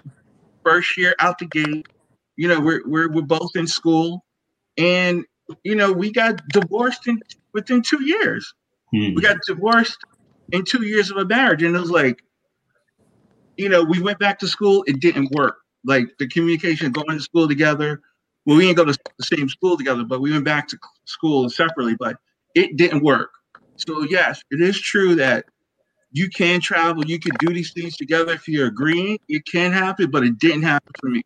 First year out the gate, you know, we're we're we're both in school. And you know, we got divorced in within two years. Mm. we got divorced in two years of a marriage. And it was like you know we went back to school. It didn't work. Like the communication going to school together well we didn't go to the same school together but we went back to school separately but it didn't work. So yes it is true that you can travel you can do these things together if you're agreeing it can happen but it didn't happen for me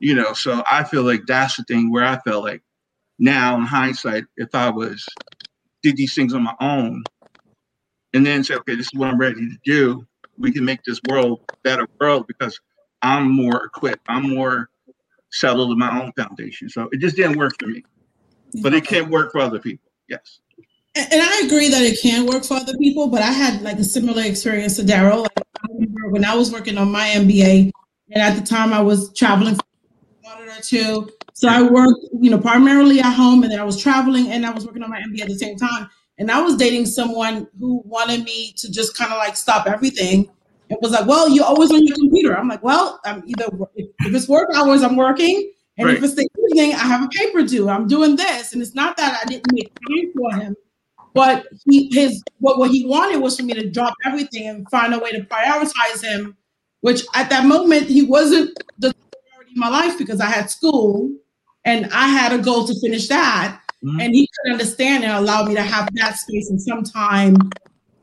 you know so i feel like that's the thing where i felt like now in hindsight if i was did these things on my own and then say, okay, this is what I'm ready to do. We can make this world a better world because I'm more equipped. I'm more settled in my own foundation. So it just didn't work for me. But it can work for other people. Yes. And I agree that it can work for other people, but I had like a similar experience to Daryl. Like, I remember when I was working on my MBA, and at the time I was traveling for a month or two. So I worked, you know, primarily at home, and then I was traveling, and I was working on my MBA at the same time. And I was dating someone who wanted me to just kind of like stop everything. It was like, well, you're always on your computer. I'm like, well, I'm either if it's work hours, I'm working, and if it's the evening, I have a paper due. I'm doing this, and it's not that I didn't make time for him, but he his what what he wanted was for me to drop everything and find a way to prioritize him. Which at that moment he wasn't the priority in my life because I had school and I had a goal to finish that, Mhm. and he could understand and allow me to have that space and some time,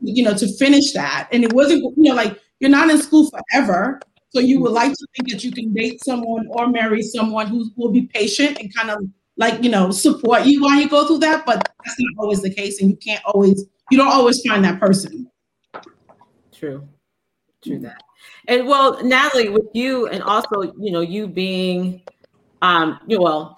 you know, to finish that. And it wasn't, you know, like you're not in school forever. So you would like to think that you can date someone or marry someone who will be patient and kind of like, you know, support you while you go through that. But that's not always the case. And you can't always, you don't always find that person. True. True that. And well, Natalie, with you and also, you know, you being um, you know, well,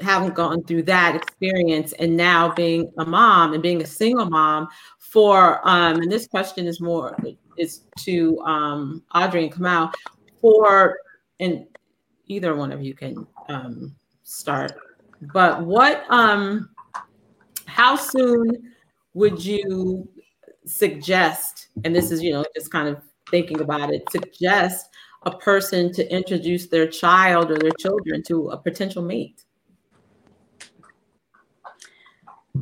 having gone through that experience and now being a mom and being a single mom for um, and this question is more is to um Audrey and Kamal for and either one of you can um start. But what um how soon would you suggest, and this is, you know, just kind of thinking about it, suggest a person to introduce their child or their children to a potential mate?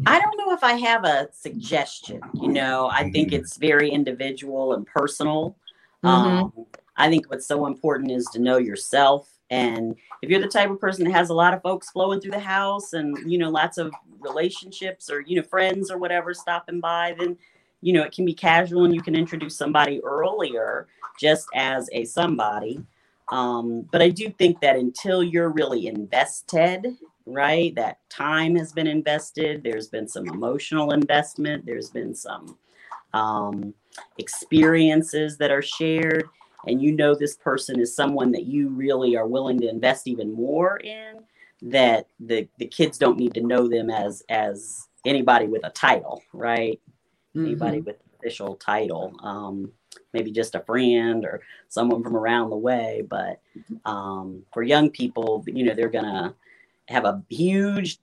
I don't know if I have a suggestion. You know, I think it's very individual and personal. Um, I think what's so important is to know yourself And if you're the type of person that has a lot of folks flowing through the house and, you know, lots of relationships or, you know, friends or whatever stopping by, then, you know, it can be casual and you can introduce somebody earlier just as a somebody. Um, but I do think that until you're really invested, right, that time has been invested, there's been some emotional investment, there's been some um, experiences that are shared and you know this person is someone that you really are willing to invest even more in that the the kids don't need to know them as as anybody with a title right? Anybody with official title um maybe just a friend or someone from around the way but um for young people you know they're gonna have a huge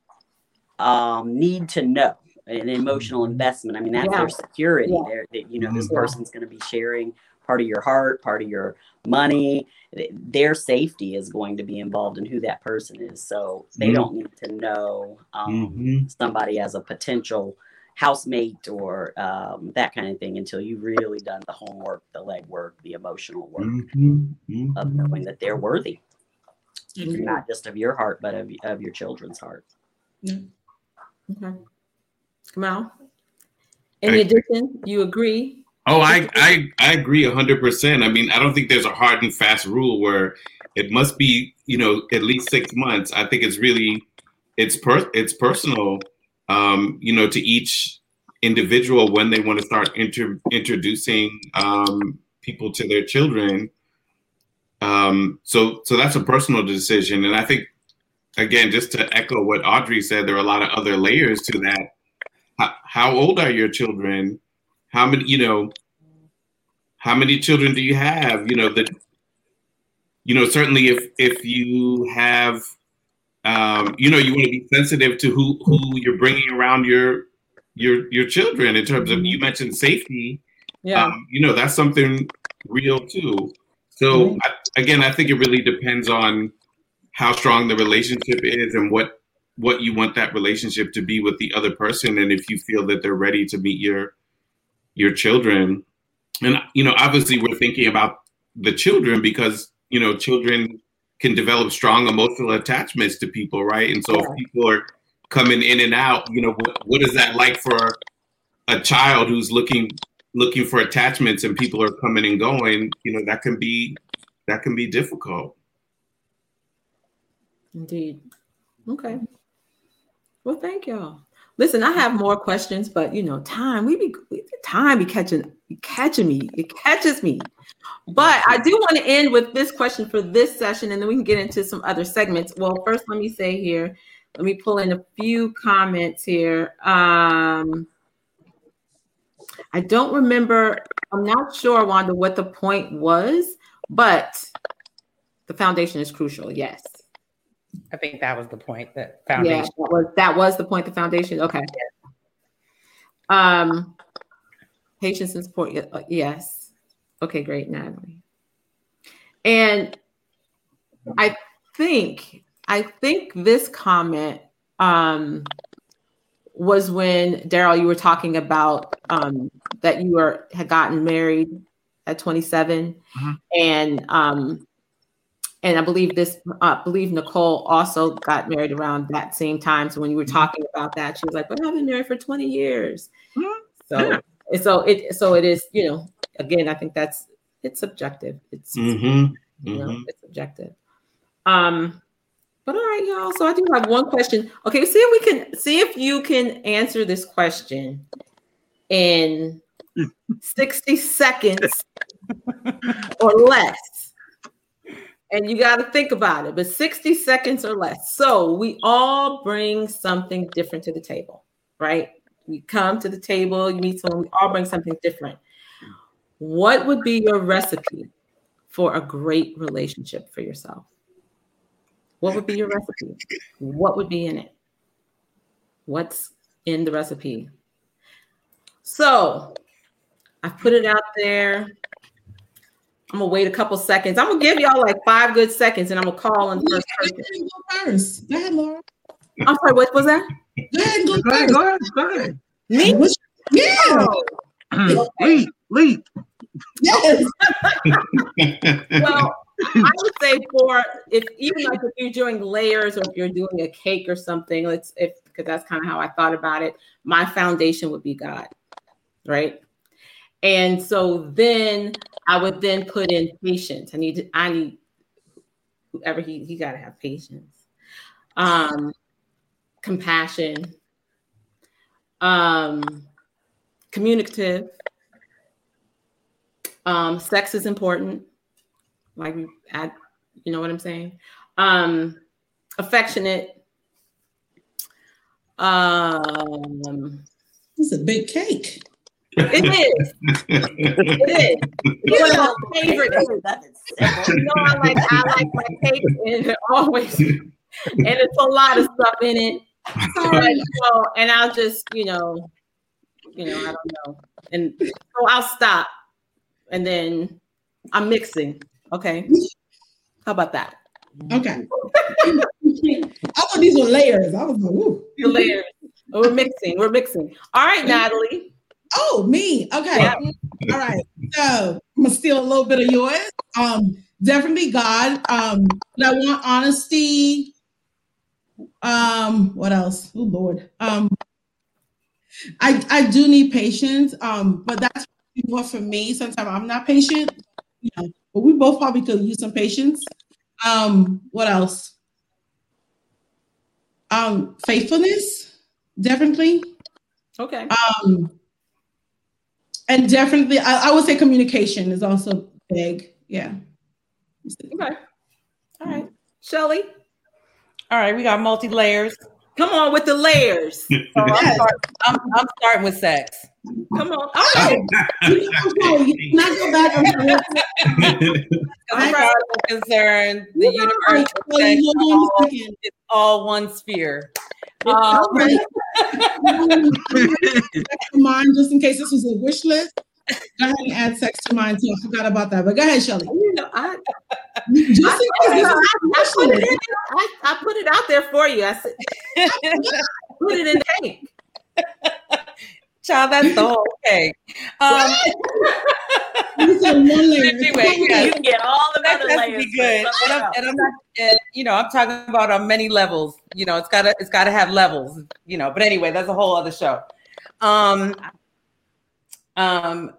um need to know an emotional investment. I mean that's Yeah. their security Yeah. They're- that you know this person's going to be sharing part of your heart part of your money their safety is going to be involved in who that person is so they Mhm. don't need to know um, Mhm. somebody as a potential housemate or um, that kind of thing until you've really done the homework the legwork the emotional work Mhm. Mhm. of knowing that they're worthy not just of your heart but of, of your children's heart Okay. Kamal. In addition, you agree? Oh, I I I agree hundred percent. I mean, I don't think there's a hard and fast rule where it must be, you know, at least six months. I think it's really it's per it's personal, um, you know, to each individual when they want to start inter- introducing um, people to their children. Um, so so that's a personal decision, and I think again, just to echo what Audrey said, there are a lot of other layers to that. How, how old are your children? How many, you know, how many children do you have? You know, that, you know, certainly if if you have, um, you know, you want to be sensitive to who who you're bringing around your your your children in terms of you mentioned safety. Yeah. Um, you know, that's something real too. So I, again, I think it really depends on how strong the relationship is and what what you want that relationship to be with the other person and if you feel that they're ready to meet your your children and you know obviously we're thinking about the children because you know children can develop strong emotional attachments to people right and so if people are coming in and out you know what, what is that like for a child who's looking looking for attachments and people are coming and going you know that can be that can be difficult Indeed. Okay. Well, thank y'all. Listen, I have more questions, but you know, time we be time be catching be catching me. It catches me. But I do want to end with this question for this session, and then we can get into some other segments. Well, first, let me say here, let me pull in a few comments here. Um, I don't remember. I'm not sure, Wanda, what the point was, but the foundation is crucial. Yes. I think that was the point. That foundation. Yeah, that was that was the point. The foundation. Okay. Um, patience and support. uh, Yes. Okay, great, Natalie. And I think I think this comment um was when Daryl, you were talking about um that you were had gotten married at 27 and um and I believe this, uh, believe Nicole also got married around that same time. So when you were talking about that, she was like, "But I've been married for 20 years." So, and so it, so it is. You know, again, I think that's it's subjective. It's Mhm, you know, mhm. it's subjective. Um, but all right, y'all. So I do have one question. Okay, see if we can see if you can answer this question in <laughs> 60 seconds or less. And you got to think about it, but 60 seconds or less. So we all bring something different to the table, right? We come to the table, you meet someone, we all bring something different. What would be your recipe for a great relationship for yourself? What would be your recipe? What would be in it? What's in the recipe? So I put it out there. I'm gonna wait a couple seconds. I'm gonna give y'all like five good seconds, and I'm gonna call on the first person. Go first. Go ahead, Laura. I'm sorry. What was that? Go ahead. Go, Go ahead, go ahead, go ahead. Me? Which- yeah. <clears throat> leap, leap. Yes. <laughs> well, I would say for if even like if you're doing layers or if you're doing a cake or something, let's if because that's kind of how I thought about it. My foundation would be God, right? And so then I would then put in patience. I need to, I need whoever he he got to have patience, um, compassion, um, communicative. Um, sex is important. Like add, you know what I'm saying? Um, affectionate. Um, it's a big cake. It is. it is. <laughs> It's my favorite. You know, I like I like my cake and always, and it's a lot of stuff in it. And, so, and I'll just, you know, you know, I don't know, and so I'll stop, and then I'm mixing. Okay, how about that? Okay. I thought these were layers. I was like, ooh. Your layers. We're mixing. We're mixing. All right, Natalie. Oh, me. Okay. Yeah. All right. So I'm gonna steal a little bit of yours. Um, definitely God. Um, I want honesty. Um, what else? Oh Lord. Um, I I do need patience. Um, but that's more for me. Sometimes I'm not patient. You know, but we both probably could use some patience. Um, what else? Um, faithfulness, definitely. Okay. Um, and definitely, I, I would say communication is also big. Yeah. Okay. All right. Shelly. All right, we got multi layers. Come on with the layers. <laughs> So I'm, start, I'm, I'm starting with sex. Come on. <laughs> Oh, not go back. As far as I'm concerned, the universe is all, it's all one sphere. Um, <laughs> mine, just in case this was a wish list. Go ahead and add sex to mine too. I forgot about that. But go ahead, Shelly. You know, I, just I, in case I, I, put it I, I put it out there for you. I said, <laughs> put it in the cake. Child, that's the whole thing. Um, <laughs> anyway, yeah. you can get all the other layers. Be good. And I'm, and I'm not, and, you know, I'm talking about on many levels. You know, it's gotta, it's gotta have levels. You know, but anyway, that's a whole other show. Um, um,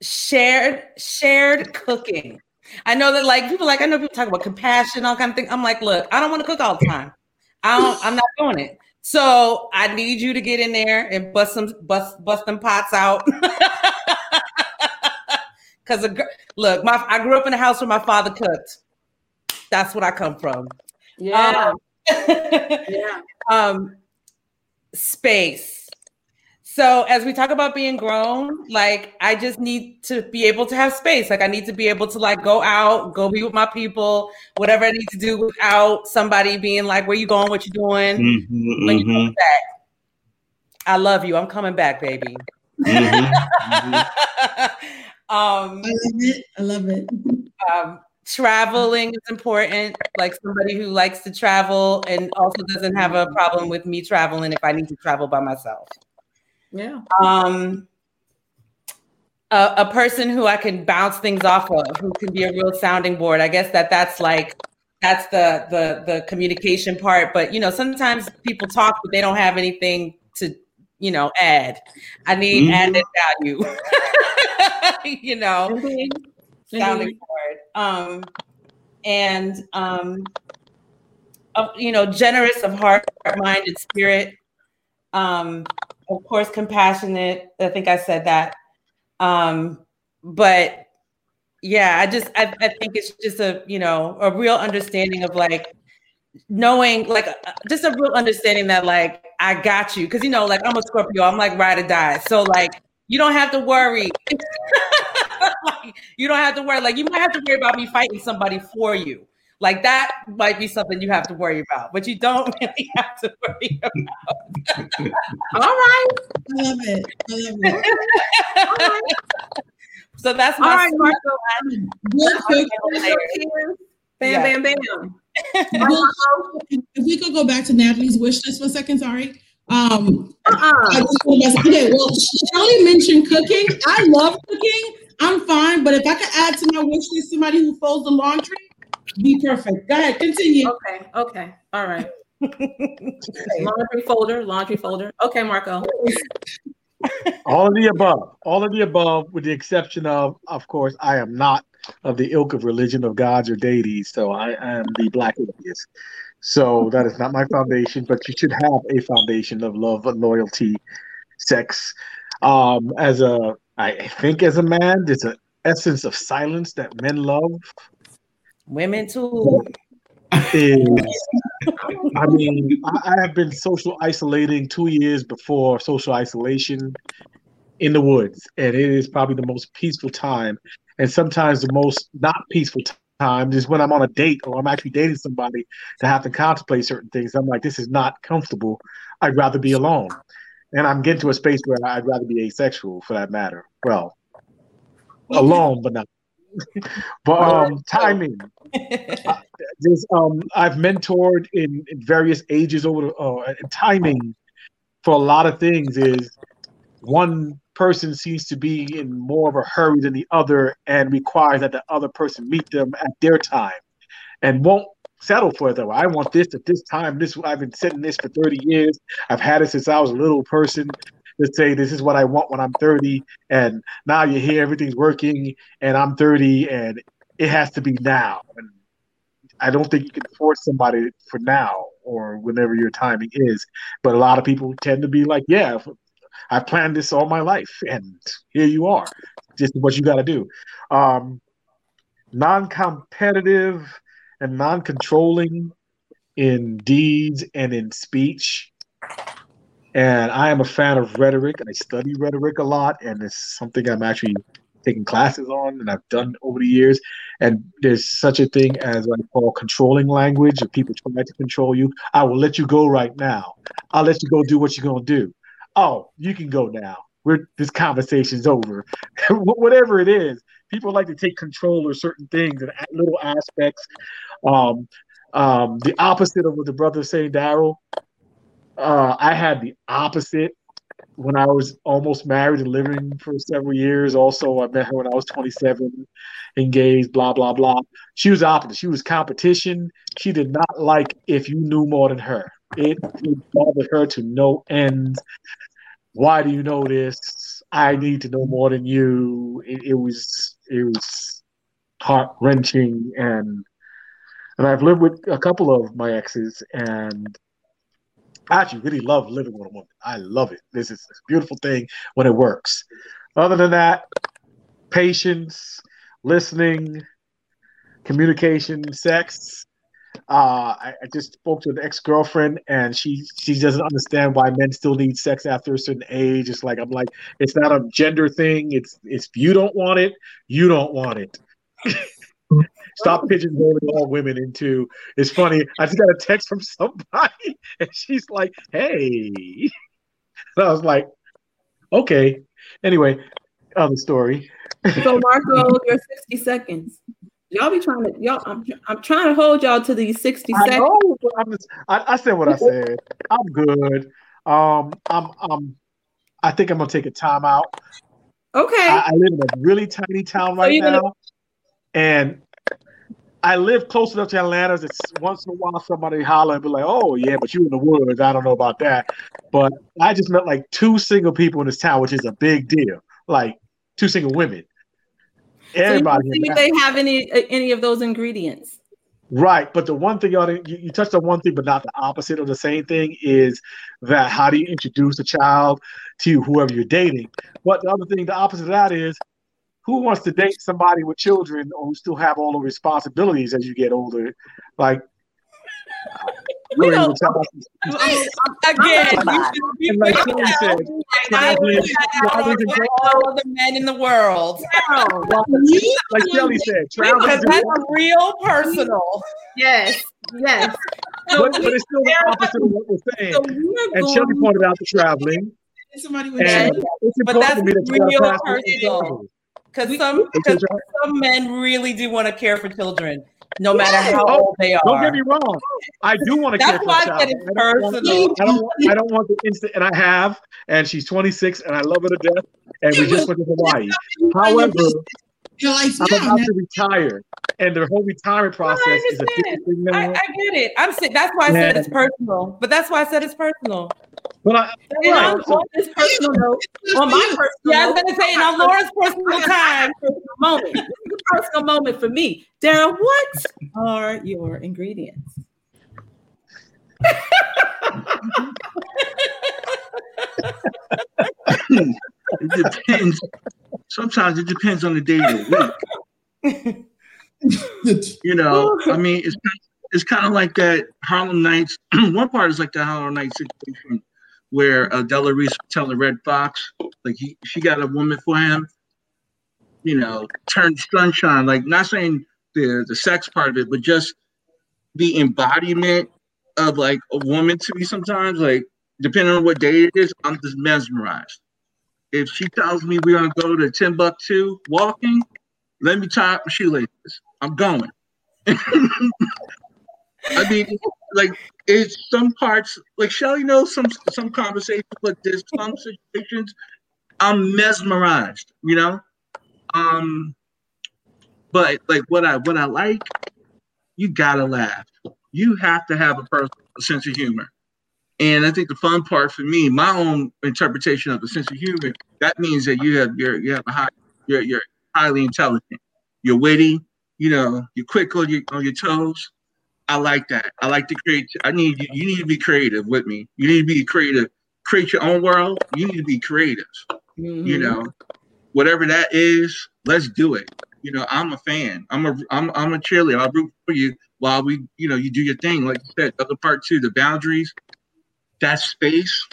shared, shared cooking. I know that like people like I know people talk about compassion, all kind of thing. I'm like, look, I don't want to cook all the time. I don't. I'm not doing it. So I need you to get in there and bust some bust bust them pots out. <laughs> Because look, my I grew up in a house where my father cooked. That's what I come from. Yeah. Um, <laughs> yeah. Um, space. So as we talk about being grown, like I just need to be able to have space. Like I need to be able to like go out, go be with my people, whatever I need to do without somebody being like, "Where you going? What you doing?" Mm-hmm, when you come back, I love you. I'm coming back, baby. Mm-hmm. <laughs> um, I love it. I love it. Um, traveling is important. Like somebody who likes to travel and also doesn't have a problem with me traveling if I need to travel by myself. Yeah. Um, a, a, person who I can bounce things off of, who can be a real sounding board. I guess that that's like that's the the the communication part. But you know, sometimes people talk, but they don't have anything to you know add. I need mm-hmm. added value. <laughs> you know, mm-hmm. sounding board. Um, and um, uh, you know, generous of heart, mind, and spirit. Um, of course, compassionate. I think I said that. Um, but yeah, I just I, I think it's just a you know a real understanding of like knowing like uh, just a real understanding that like I got you. Because you know like I'm a Scorpio. I'm like ride or die. So like you don't have to worry. <laughs> Like, you don't have to worry. Like you might have to worry about me fighting somebody for you like that might be something you have to worry about, but you don't <laughs> really have to worry about. All right. I love it. I love it. So that's my All right, Marco. Good, Bam, bam, bam. if we could go back to Natalie's wish list for a second, sorry. Um, uh-uh. okay, well, Shelly mentioned cooking. I love cooking. I'm fine. But if I could add to my wish list somebody who folds the laundry, be perfect. Go ahead, continue. Okay, okay, all right. laundry folder, laundry folder. Okay, Marco. <laughs> All of the above. All of the above, with the exception of, of course, I am not of the ilk of religion of gods or deities, so I am the black atheist. So that is not my foundation, but you should have a foundation of love and loyalty, sex. Um, as a, I think as a man, there's an essence of silence that men love. Women too. Is, I mean, I, I have been social isolating two years before social isolation in the woods, and it is probably the most peaceful time. And sometimes the most not peaceful time is when I'm on a date or I'm actually dating somebody to have to contemplate certain things. I'm like, this is not comfortable. I'd rather be alone. And I'm getting to a space where I'd rather be asexual for that matter. Well, alone, but not. <laughs> but um, timing. <laughs> There's, um, I've mentored in, in various ages over the uh, timing for a lot of things is one person seems to be in more of a hurry than the other and requires that the other person meet them at their time and won't settle for it though. I want this at this time. This I've been sitting this for 30 years. I've had it since I was a little person to say this is what I want when I'm 30. And now you're here, everything's working, and I'm 30 and it has to be now. And I don't think you can force somebody for now or whenever your timing is. But a lot of people tend to be like, yeah, I planned this all my life, and here you are. Just what you got to do. Um, non-competitive and non-controlling in deeds and in speech. And I am a fan of rhetoric, I study rhetoric a lot, and it's something I'm actually taking classes on and I've done over the years. And there's such a thing as what I call controlling language. If people try to control you, I will let you go right now. I'll let you go do what you're gonna do. Oh, you can go now. We're this conversation's over. <laughs> Whatever it is, people like to take control of certain things and little aspects. Um, um, the opposite of what the brother saying, Daryl. Uh, I had the opposite when I was almost married and living for several years. Also, I met her when I was 27, engaged, blah, blah, blah. She was opposite. She was competition. She did not like if you knew more than her. It, bothered her to no end. Why do you know this? I need to know more than you. It, it was it was heart wrenching and and I've lived with a couple of my exes and actually really love living with a woman. I love it. This is a beautiful thing when it works. Other than that, patience, listening, communication, sex. Uh, I, I just spoke to an ex girlfriend, and she she doesn't understand why men still need sex after a certain age. It's like I'm like, it's not a gender thing. It's it's if you don't want it, you don't want it. <laughs> Stop pigeonholing all women into. It's funny. I just got a text from somebody, <laughs> and she's like, "Hey," and I was like, "Okay." Anyway, other story. So <laughs> Marco, your sixty seconds. Y'all be trying to y'all. I'm I'm trying to hold y'all to these sixty I seconds. know. I'm just, I, I said what I said. I'm good. Um, I'm I'm. I think I'm gonna take a time out. Okay. I, I live in a really tiny town right you're now, gonna- and I live close enough to Atlanta that once in a while somebody holler and be like, "Oh yeah, but you in the woods." I don't know about that, but I just met like two single people in this town, which is a big deal. Like two single women. So Everybody, see if they have any uh, any of those ingredients. Right, but the one thing y'all you, you touched on one thing, but not the opposite of the same thing is that how do you introduce a child to whoever you're dating? But the other thing, the opposite of that is who wants to date somebody with children or who still have all the responsibilities as you get older? Like, <laughs> We really, don't- the child- <laughs> Again, you should be like said, I traveling- would have traveling out to- all the men in the world. <laughs> like Kelly said, traveling Because to- that's real personal. Yes, yes. but, but it's still the opposite of what we're saying. and Shelby pointed out the traveling. Somebody And it's But important that's to me that gotta real pass on the personal. Travel. Because some, 'cause some men really do want to care for children, no matter how Oh, old they are. Don't get me wrong. I do want to That's care for why I a child. said it's I don't want- personal. I don't, I don't want the instant, and I have, and she's 26, and I love her to death, and we just went to Hawaii. However, You're I'm yeah, about to retire, and the whole retirement process is a different thing I, now. I get it. I'm saying that's why I said Yeah. it's personal. But that's why I said it's personal. But I, And right, on, on this personal note, on my personal Yeah, I was gonna say, on on Laura's personal time, personal moment. This is a personal moment for me. Dara, what are your ingredients? it depends. Sometimes it depends on the day of the week. you know, I mean, it's it's kind of like that Harlem Nights. <clears throat> One part is like the Harlem Nights situation where uh, Della Reese was telling Redd Foxx, like he, she got a woman for him. You know, turn sunshine. Like not saying the the sex part of it, but just the embodiment of like a woman to me. Sometimes, like depending on what day it is, I'm just mesmerized. If she tells me we're gonna go to Timbuktu walking, let me tie up my shoelaces. I'm going. <laughs> I mean, like it's some parts like Shelly knows some some conversations, but there's some situations I'm mesmerized, you know. Um, but like what I what I like, you gotta laugh. You have to have a personal sense of humor. And I think the fun part for me, my own interpretation of the sense of humor, that means that you have you're you have a high you're you're highly intelligent, you're witty, you know, you're quick on your on your toes. I like that. I like to create. I need you. You need to be creative with me. You need to be creative. Create your own world. You need to be creative. You mm-hmm. know, whatever that is, let's do it. You know, I'm a fan. I'm a I'm I'm a cheerleader. I'll root for you while we, you know, you do your thing. Like you said, other part two, the boundaries, that space.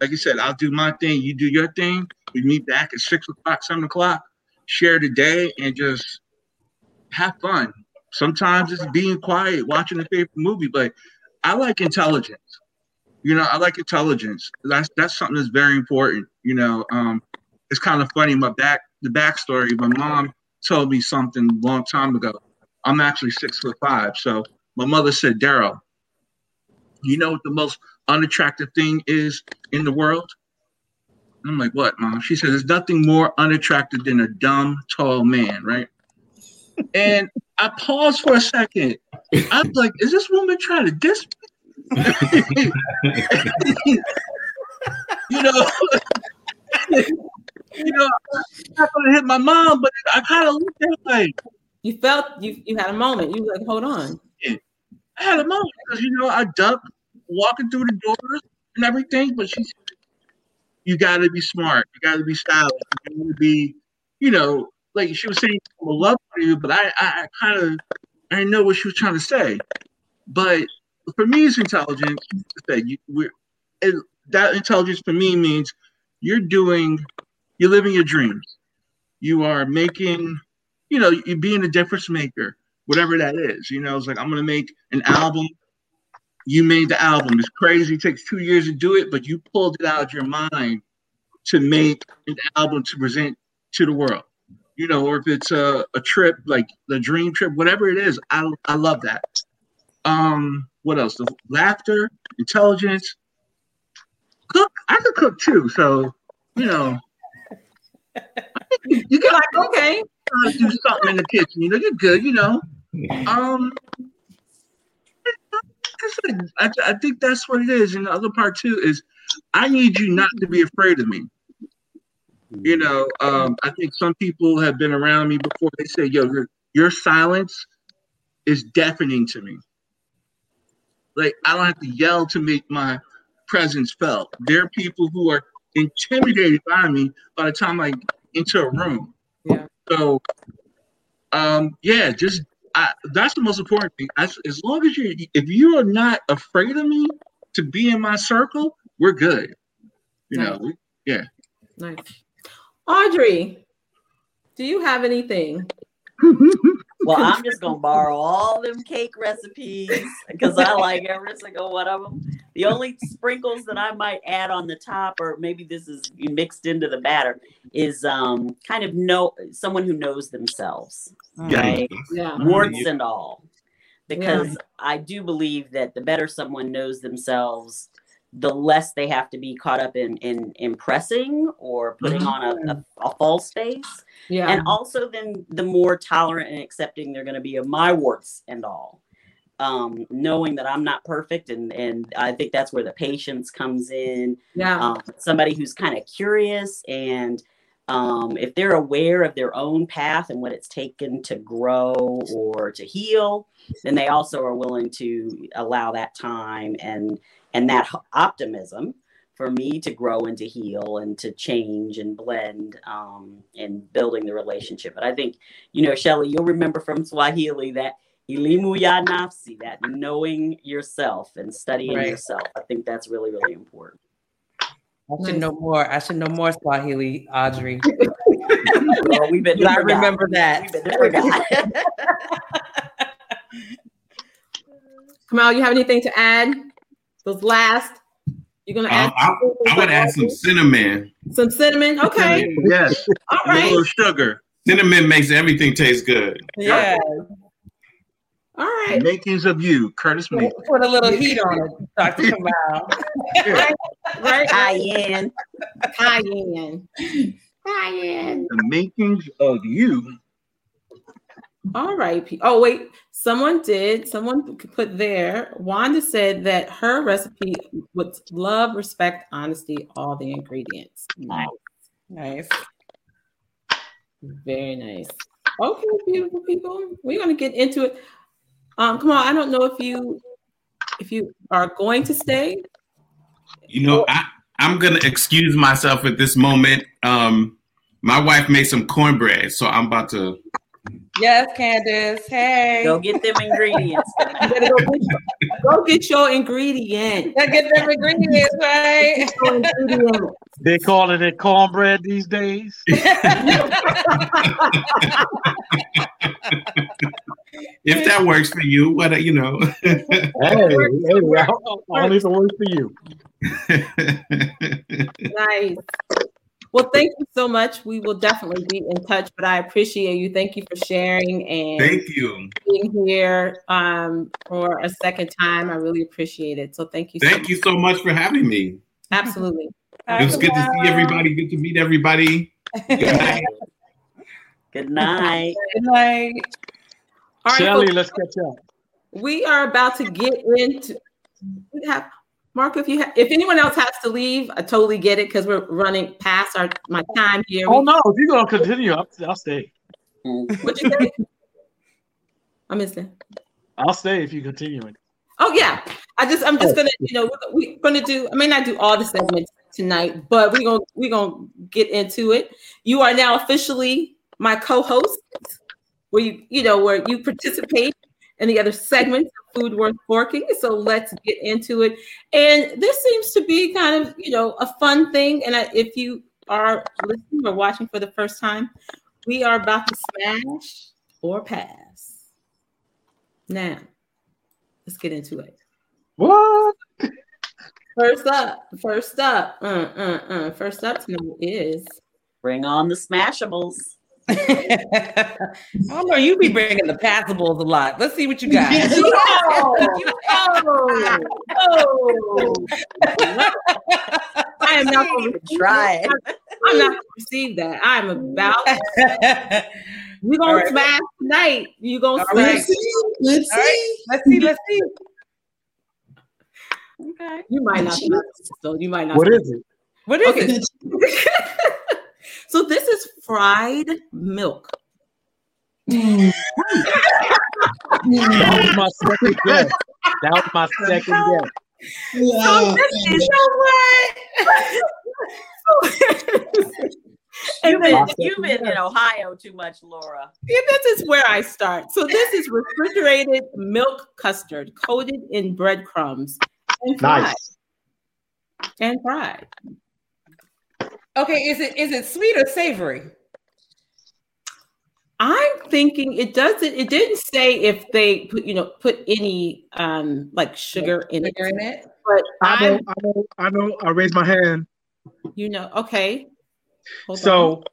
Like you said, I'll do my thing. You do your thing. We meet back at six o'clock, seven o'clock. Share the day and just have fun. Sometimes it's being quiet, watching a favorite movie, but I like intelligence. You know, I like intelligence. That's that's something that's very important. You know, um, it's kind of funny. My back, the backstory. My mom told me something a long time ago. I'm actually six foot five, so my mother said, "Daryl, you know what the most unattractive thing is in the world?" I'm like, "What, mom?" She said, "There's nothing more unattractive than a dumb, tall man, right?" And I paused for a second. I was like, "Is this woman trying to diss me?" <laughs> you know, <laughs> you know, I'm not gonna hit my mom, but I kind of looked at her like You felt you you had a moment. You were like, hold on. I had a moment because you know I ducked walking through the doors and everything, but she said, "You got to be smart. You got to be stylish. You got to be, you know, like she was saying, I'm a love for you." But I, I, I kind of, I didn't know what she was trying to say. But for me, it's intelligence. That you, we're, that intelligence for me means you're doing, you're living your dreams. You are making, you know, you're being a difference maker whatever that is. You know, it's like I'm gonna make an album. You made the album. It's crazy. It takes two years to do it, but you pulled it out of your mind to make an album to present to the world. You know, or if it's a, a trip like the dream trip, whatever it is, I I love that. Um, what else? The laughter, intelligence. Cook. I could cook too, so you know. <laughs> You get like okay. Do something in the kitchen. You know, you're good. You know. Um, I, I think that's what it is. And the other part too is, I need you not to be afraid of me. You know, um, I think some people have been around me before. They say, "Yo, your your silence is deafening to me." Like I don't have to yell to make my presence felt. There are people who are intimidated by me by the time I enter a room. Yeah. So, um, yeah, just I, that's the most important thing. As, as long as you, if you are not afraid of me to be in my circle, we're good. You know, we, yeah. Nice. Audrey, do you have anything? <laughs> Well, I'm just gonna borrow all them cake recipes because I like every single one of them. the only sprinkles that I might add on the top, or maybe this is mixed into the batter, is um kind of know someone who knows themselves, Yeah. right? Yeah. Warts and all, because I do believe that the better someone knows themselves, the less they have to be caught up in in impressing or putting Mhm. on a, a, a false face. Yeah. And also, then the more tolerant and accepting they're going to be of my warts and all. Um, knowing that I'm not perfect, and and I think that's where the patience comes in. Yeah. Um, somebody who's kind of curious, and um, if they're aware of their own path and what it's taken to grow or to heal, then they also are willing to allow that time and and that optimism for me to grow and to heal and to change and blend um, and building the relationship. But I think, you know, Shelly, you'll remember from Swahili that ilimu ya nafsi, that knowing yourself and studying Right. yourself. I think that's really, really important. I should know more. I should know more Swahili, Audrey. Well, we've been <laughs> I remember that. We've been. <laughs> Kamal, you have anything to add? Those last. You're gonna add Um, I, I would add some cinnamon. some cinnamon. Okay. Yes. All A right. little sugar. Cinnamon makes everything taste good. Yeah. All right. Makings of you, Curtis Mead. Put a little heat on it, Dr. <laughs> Kamal. Right. Right. Cayenne. Cayenne. Cayenne. The makings of you. All right. Oh, wait. Someone did. Someone put there. Wanda said that her recipe was love, respect, honesty, all the ingredients. Nice. Nice. Very nice. Okay, beautiful people. We're gonna get into it. Um, come on. I don't know if you if you are going to stay. You know, I, I'm gonna excuse myself at this moment. Um, my wife made some cornbread, so I'm about to. Yes, Candace. Hey. Go get them ingredients. <laughs> Go get, go get your ingredient. Gotta get them ingredients, right? Your ingredient. They calling it cornbread these days. <laughs> If that works for you, what you know. Hey, hey, well, only if it works for you. Nice. Well, thank you so much. We will definitely be in touch, but I appreciate you. Thank you for sharing and Thank you. being here um, for a second time. I really appreciate it. So thank you. so Thank you so much for having me. Absolutely. It was good to see everybody. Good to meet everybody. Good night. Good night. <laughs> Good night. All right, Shelly, folks, let's catch up. we are about to get into. We have Mark. If you ha- if anyone else has to leave, I totally get it because we're running past our my time here. Oh no, if you're gonna continue, I'll, I'll stay. Mm. What you say? I missed it. I'll stay if you continue it. Oh yeah, I just I'm just oh. gonna you know we're gonna do. I may not do all the segments tonight, but we're gonna we're gonna get into it. You are now officially my co-host, where you you know where you participate in the other segments of Food Worth Forking. So let's get into it. And this seems to be kind of you know a fun thing. And I, if you are listening or watching for the first time, we are about to smash or pass. Now, let's get into it. What? First up, first up, uh, uh, uh, first up tonight is Bring on the Smashables. <laughs> I don't know. You be bringing the passables a lot. Let's see what you got. oh, <laughs> oh. I am not oh. going to Try it. I'm not going to receive that. I'm about. <laughs> We're gonna right. smash tonight. You gonna All smash? right. Let's All right. see. Let's see. Let's see. Okay. You might not. So you might not. What is it? What is Okay. it? So this is fried milk. That was my second guess. That was my second guess. Wow. You know what? <laughs> You've been, you've been in Ohio too much, Laura. Yeah, this is where I start. So this is refrigerated milk custard coated in breadcrumbs and fried. Nice. And fried. Okay. Is it is it sweet or savory? I'm thinking it doesn't. It didn't say if they put you know put any um like sugar in it. In it. But I know, I'm I know, I know. I raised my hand. you know okay. Hold on. So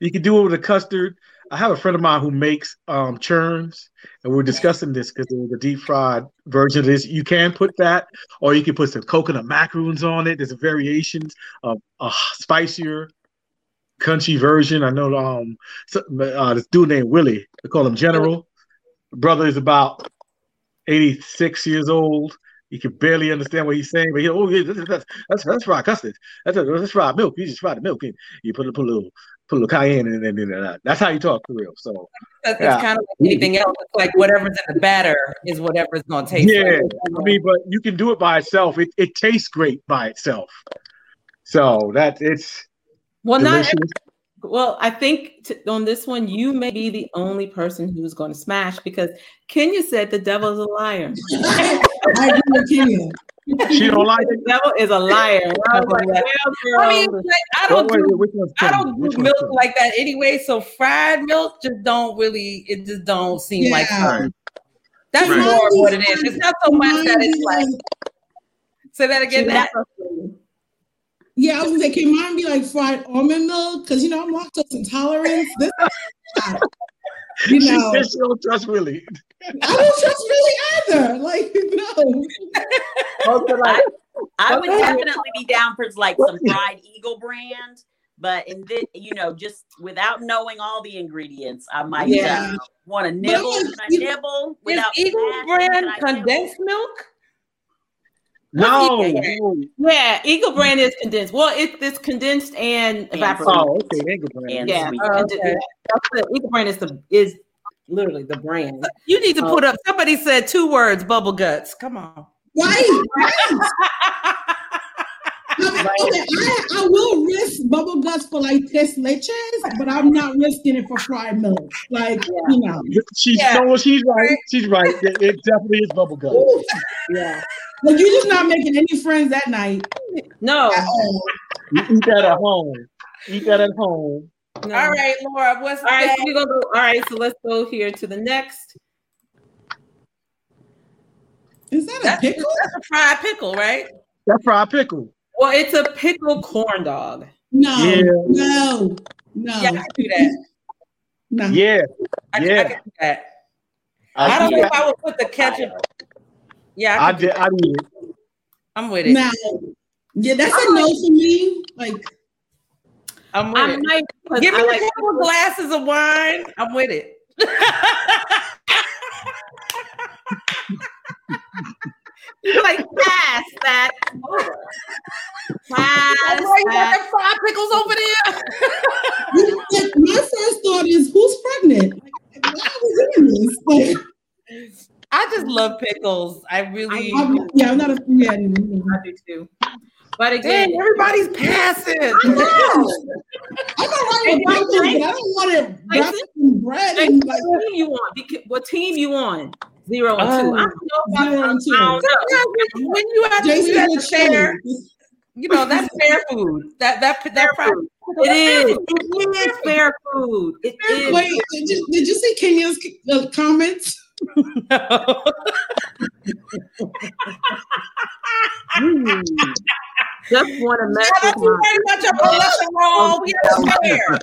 you can do it with a custard. I have a friend of mine who makes um, churns, and we're discussing this because there's a deep fried version of this. You can put that, or you can put some coconut macaroons on it. There's variations of a spicier country version. I know um uh, this dude named Willie. They call him General. Brother is about 86 years old. He can barely understand what he's saying, but he oh yeah, that's that's that's fried custard. That's that's fried milk. You just fry the milk in. You put put a little put a little cayenne in, and then that's how you talk for real. So That's, Yeah. kind of like anything else. It's like whatever's in the batter is whatever's going to taste. yeah, like. I mean, but you can do it by itself. It it tastes great by itself. So that it's well, not delicious. well. I think t- on this one, you may be the only person who's going to smash because Kenya said the devil is a liar. <laughs> I agree with Kenya. She don't like the devil is a liar. I like, well, I mean, like, I don't Wait, wait, do I don't do milk Kenya? like that anyway. So fried milk just don't really. It just don't seem like Yeah. fun. That's Right. more of what it is. It's not so much that it's like. Say that again. Nat. Yeah, I was gonna say, can mine be like fried almond milk? Because you know I'm lactose intolerant. This, <laughs> you She know, said she don't trust Willie. I don't trust really either. Like, no. I, I would definitely be down for like some fried eagle brand, but in this, you know, just without knowing all the ingredients, I might Yeah. uh, want to nibble. Can I you- nibble Is without Eagle brand Can I nibble? condensed milk? No. Yeah. Eagle brand is condensed. Well, it, it's condensed and evaporated. Oh, okay. They can brand. And yeah. Oh, okay. Eagle brand is the is literally the brand. Uh, you need to Oh. put up. Somebody said two words: bubble guts. Come on. Right. right. <laughs> I, okay, I, I will risk bubble guts for like tres leches, but I'm not risking it for fried milk. Like, you know. She's Yeah. no, she's right. She's right. It, it definitely is bubble gum. Yeah. Like you're just not making any friends that night No. at all. You eat that at home. Eat that at home. No. All right, Laura. What's All right, so we gonna go. All right, so let's go here to the next. Is that a That's, pickle? that's a fried pickle, right? That's fried pickle. Well, it's a pickle corn dog. No, Yeah. no, no, Yeah, I can do that. no. Yeah. I, can, I Yeah. can do that. I, I, don't do know if. I would put the ketchup. Yeah, I I did. I did. I'm with it. Now, yeah, that's a no for me. Like, I'm with I it. might Give me I a like couple glasses of wine. I'm with it. <laughs> like pass that. Pass why you got that. them fried pickles over there. <laughs> my first thought is, who's pregnant? Like, why are we doing this? Like, I just love pickles. I really. I'm, yeah, I'm not a yeah. I do too. But again, Dang, everybody's passing. <laughs> I'm all right with pickles, but I don't want it wrapped in bread like, and what like team you on? Beca- What team you on? Zero and two. I don't know if Zero I'm, and two. I don't know. when you have to Jason do that with fair, you know that's fair food. That that that fried It is. It is fair food. It is. Wait, did you, did you see Kenya's uh, comments? <laughs> <laughs> Mm. Just want to mess Shout out with to my. very much a cholesterol. We are fair.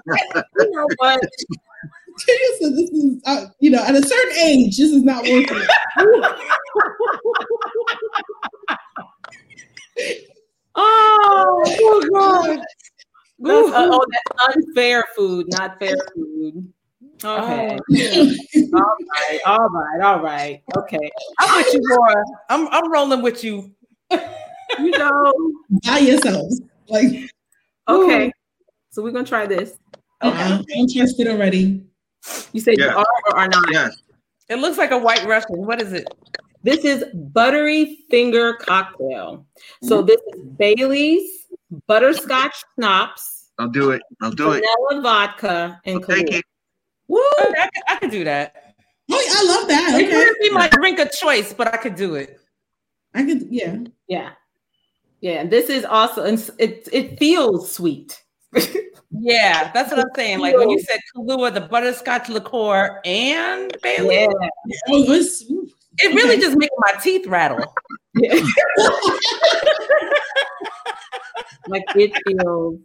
<laughs> You know what? Kenya said this is, uh, you know, at a certain age, this is not worth it. <laughs> Oh, Oh, God. that's, uh, oh, that's unfair food, not fair food. Okay. Oh. all right. All right. All right. Okay. I'm with you, Laura. I'm I'm rolling with you. You know. By yourselves. Like, Okay. So we're gonna try this. uh-uh, I'm tested already. You said you are or are not. Yes. It looks like a white Russian. What is it? This is buttery finger cocktail. So mm-hmm. this is Bailey's butterscotch schnapps, I'll do it. I'll do it. vanilla vodka, and I'll Kahlua. Woo! Okay, I, could, I could do that. Oh, I love that. It Okay. wouldn't be my drink of choice, but I could do it. I could, yeah. Yeah. Yeah. And this is also and it it feels sweet. <laughs> Yeah, that's what I'm saying. Like when you said Kahlua, the butterscotch liqueur, and Bailey, Yeah. Oh, it's, it really just makes my teeth rattle. <laughs> like it feels.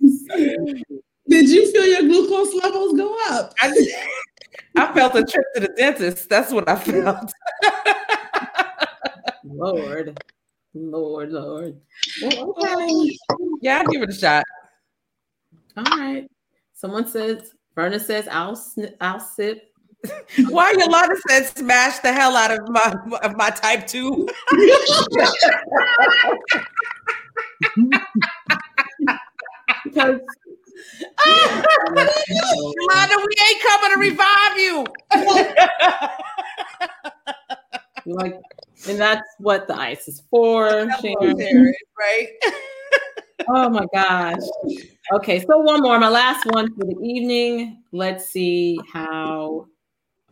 <laughs> Did you feel your glucose levels go up? I, I felt a trip to the dentist. That's what I felt. Lord, Lord, Lord. Well, okay. Yeah, I'll give it a shot. All right. Someone says, Verna says, I'll sn- I'll sip. <laughs> Why Yolanda said smash the hell out of my of my type two? because <laughs> Yolanda, we ain't coming to revive you. <laughs> like, and that's what the ice is for. Sharon. right? <laughs> Oh my gosh. Okay, so one more, my last one for the evening. Let's see how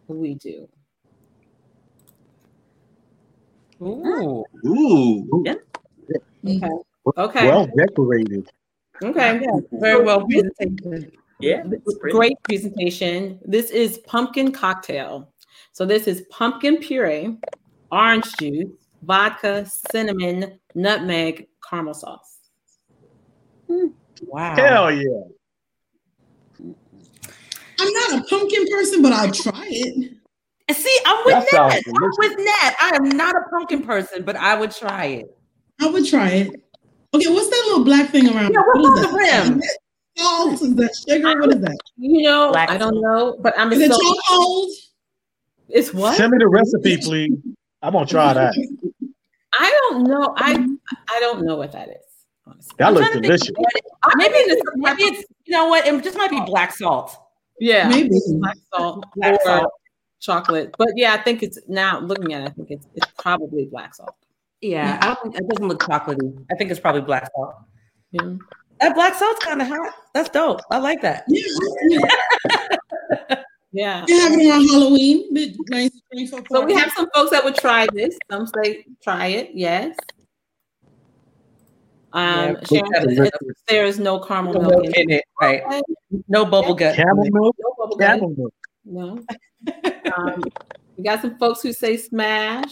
we do. Ooh. Ooh. Okay. Okay. Well decorated. Okay. Very well presentation. Yeah. Great presentation. This is pumpkin cocktail. So this is pumpkin puree, orange juice, vodka, cinnamon, nutmeg, caramel sauce. Hmm. Wow. Hell yeah. I'm not a pumpkin person, but I'll try it. See, I'm with That sounds Nat. I'm with Nat. I am not a pumpkin person, but I would try it. I would try it. Okay, what's that little black thing around? Yeah, what's What is on the rim? Is that Salt? Is that sugar? What is that? You know, Black I don't know, but I'm Is it so chokehold? it's what? Send me the recipe, please. I'm gonna try that. I don't know. I I don't know what that is. Honestly. That I'm looks trying to think delicious. it- Maybe it's maybe it's you know what? It just might be black salt. Yeah, Maybe. black salt Black or salt. chocolate. But yeah, I think it's now looking at it, I think it's it's probably black salt. Yeah, I don't, it doesn't look chocolatey. I think it's probably black salt. Yeah. That black salt's kind of hot. That's dope. I like that. <laughs> Yeah, Yeah. you have it on Halloween. Nice, nice So we have some folks that would try this. Some say try it, yes. Um, Yeah, Sharon says there is no caramel milk milk in in it, right? No bubble gut. Camel milk. No bubble gum. Camel milk. No. Um, we got some folks who say smash.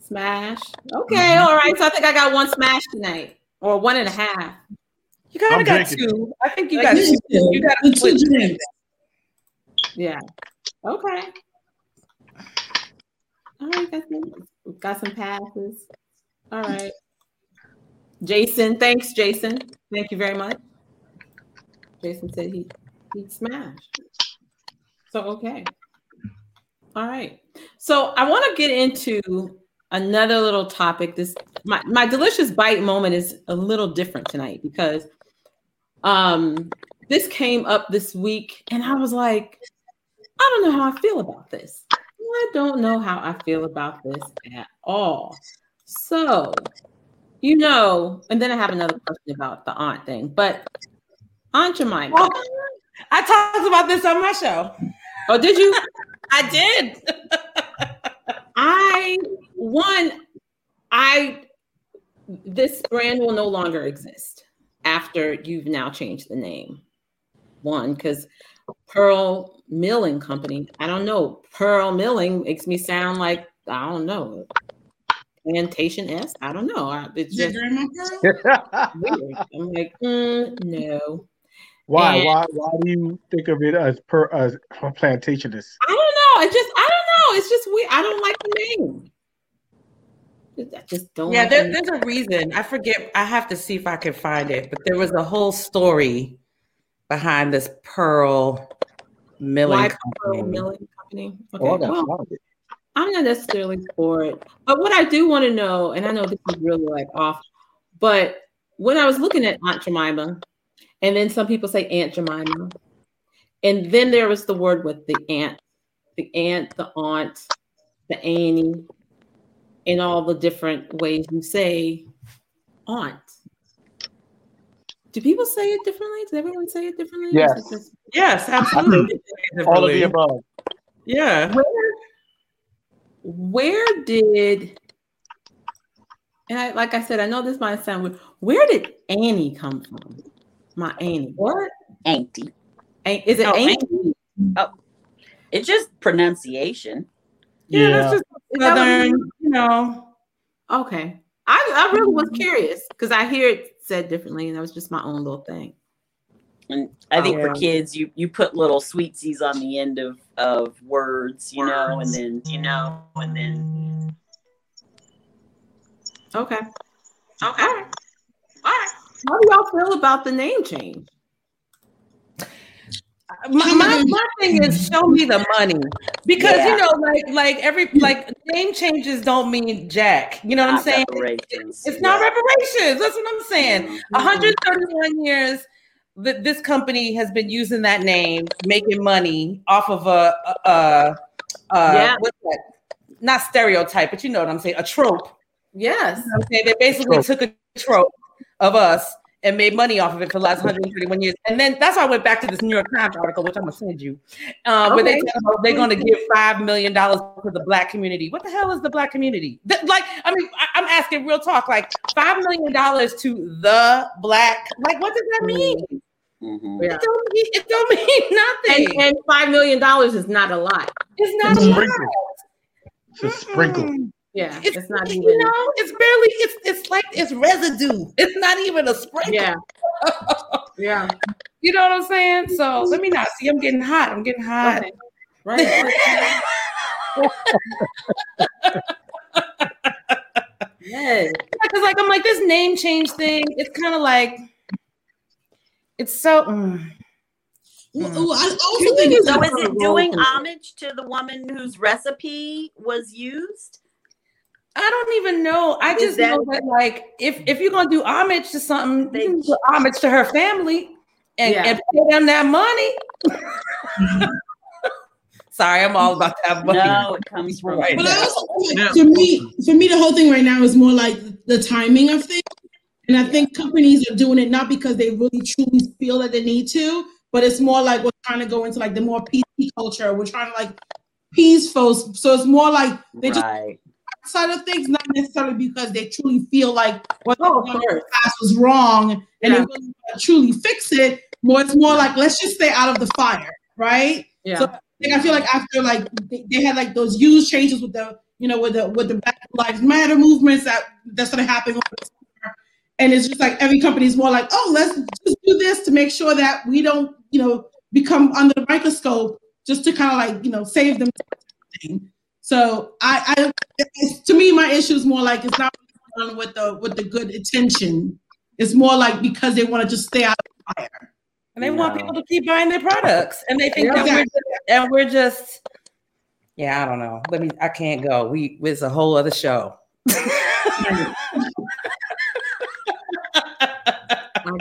Smash. Okay, all right. So I think I got one smash tonight, or one and a half. You kind of got drinking. two. I think you Like got this two. is You got two drinks. Yeah. Okay. All right, got some, got some passes. All right. Jason, thanks, Jason. Thank you very much. Jason said he he smashed. So okay. All right. So I want to get into another little topic. This my, my delicious bite moment is a little different tonight because um this came up this week and I was like, I don't know how I feel about this. I don't know how I feel about this at all. So, you know, and then I have another question about the aunt thing, but Aunt Jemima. Well, I talked about this on my show. Oh, did you? <laughs> I did. <laughs> I one, I this brand will no longer exist after you've now changed the name. One, because Pearl Milling Company, I don't know. Pearl Milling makes me sound like I don't know. Plantation S. I don't know. I, it's just weird. <laughs> I'm like, mm, no. why? And- Why? Why do you think of it as per as plantationist? I don't know. It just I don't know. It's just weird. I don't like the name. I just don't. Yeah, like there, there's a reason. I forget. I have to see if I can find it. But there was a whole story behind this Pearl Milling Why Company. Pearl Milling Company? Okay. Oh, well, I'm not necessarily for it. But what I do want to know, and I know this is really like off, but when I was looking at Aunt Jemima, and then some people say Aunt Jemima, and then there was the word with the aunt, the aunt, the aunt, the Annie, and all the different ways you say aunt. Do people say it differently? Does everyone say it differently? Yes. it just- Yes, absolutely. All of the above. Yeah. where where did and I like I said, I know this might sound weird. Where did Annie come from? My Annie. What? Auntie. Ain't is it Oh, auntie? Oh, it's just pronunciation. Yeah, that's just Is that southern, it you know. Okay. I, I really was curious because I hear it said differently, and that was just my own little thing. And I think for Yeah. kids, you you put little sweetsies on the end of of words, you know, and then you know, and then Okay. Okay. All right. All right. How do y'all feel about the name change? My, my, my thing is show me the money because Yeah. you know like like every like name changes don't mean jack you know what i'm saying reparations, it's not reparations that's what i'm saying Mhm. 131 years that this company has been using that name making money off of a a, a, a Yeah. what's that not stereotype but you know what i'm saying a trope Yes. you know I'm saying? They basically took a trope of us and made money off of it for the last 131 years. And then that's why I went back to this New York Times article, which I'm gonna send you, uh, where they Okay. talk about they're gonna give five million dollars to the black community. What the hell is the black community? Th- like, I mean, I- I'm asking real talk, like five million dollars to the black, like what does that mean? Mhm. Yeah. It don't mean it don't <laughs> mean nothing. And, and five million dollars is not a lot. it's not a lot. It's a sprinkle. Mm. Yeah. It's, It's, not you even. know, it's barely it's it's like it's residue. <laughs> It's not even a sprinkle. Yeah. <laughs> Yeah. You know what I'm saying? So let me not see. I'm getting hot. I'm getting hot. Okay. <laughs> Right. yes. Because like I'm like this name change thing. It's kind of like it's so. mm. Well, well, I also think So is it doing homage to the woman whose recipe was used? I don't even know. I Is just that- know that like if if you're gonna do homage to something, you can do homage to her family and, Yeah. and pay them that money. <laughs> Sorry, I'm all about that money. No, it comes from Right But I also like to me, for me, the whole thing right now is more like the timing of things. And I think companies are doing it not because they really truly feel that they need to, but it's more like we're trying to go into like the more PC culture. We're trying to like peace folks. So it's more like they just right. Side of things, not necessarily because they truly feel like what Oh, the past was wrong and Yeah. they really truly fix it. More, it's more like let's just stay out of the fire, right? Yeah. So like, I feel like after like they, they had like those huge changes with the you know with the with the Black Lives Matter movements that that started happening over the summer, and it's just like every company is more like oh let's just do this to make sure that we don't you know become under the microscope just to kind of like you know save them. So I, I it's, to me my issue is more like it's not done with the with the good intention. It's more like because they want to just stay out of the fire. and they want No. people to keep buying their products, and they think Yeah. that we're just, and we're just. Yeah, I don't know. Let me. I can't go. We. It's a whole other show. <laughs> I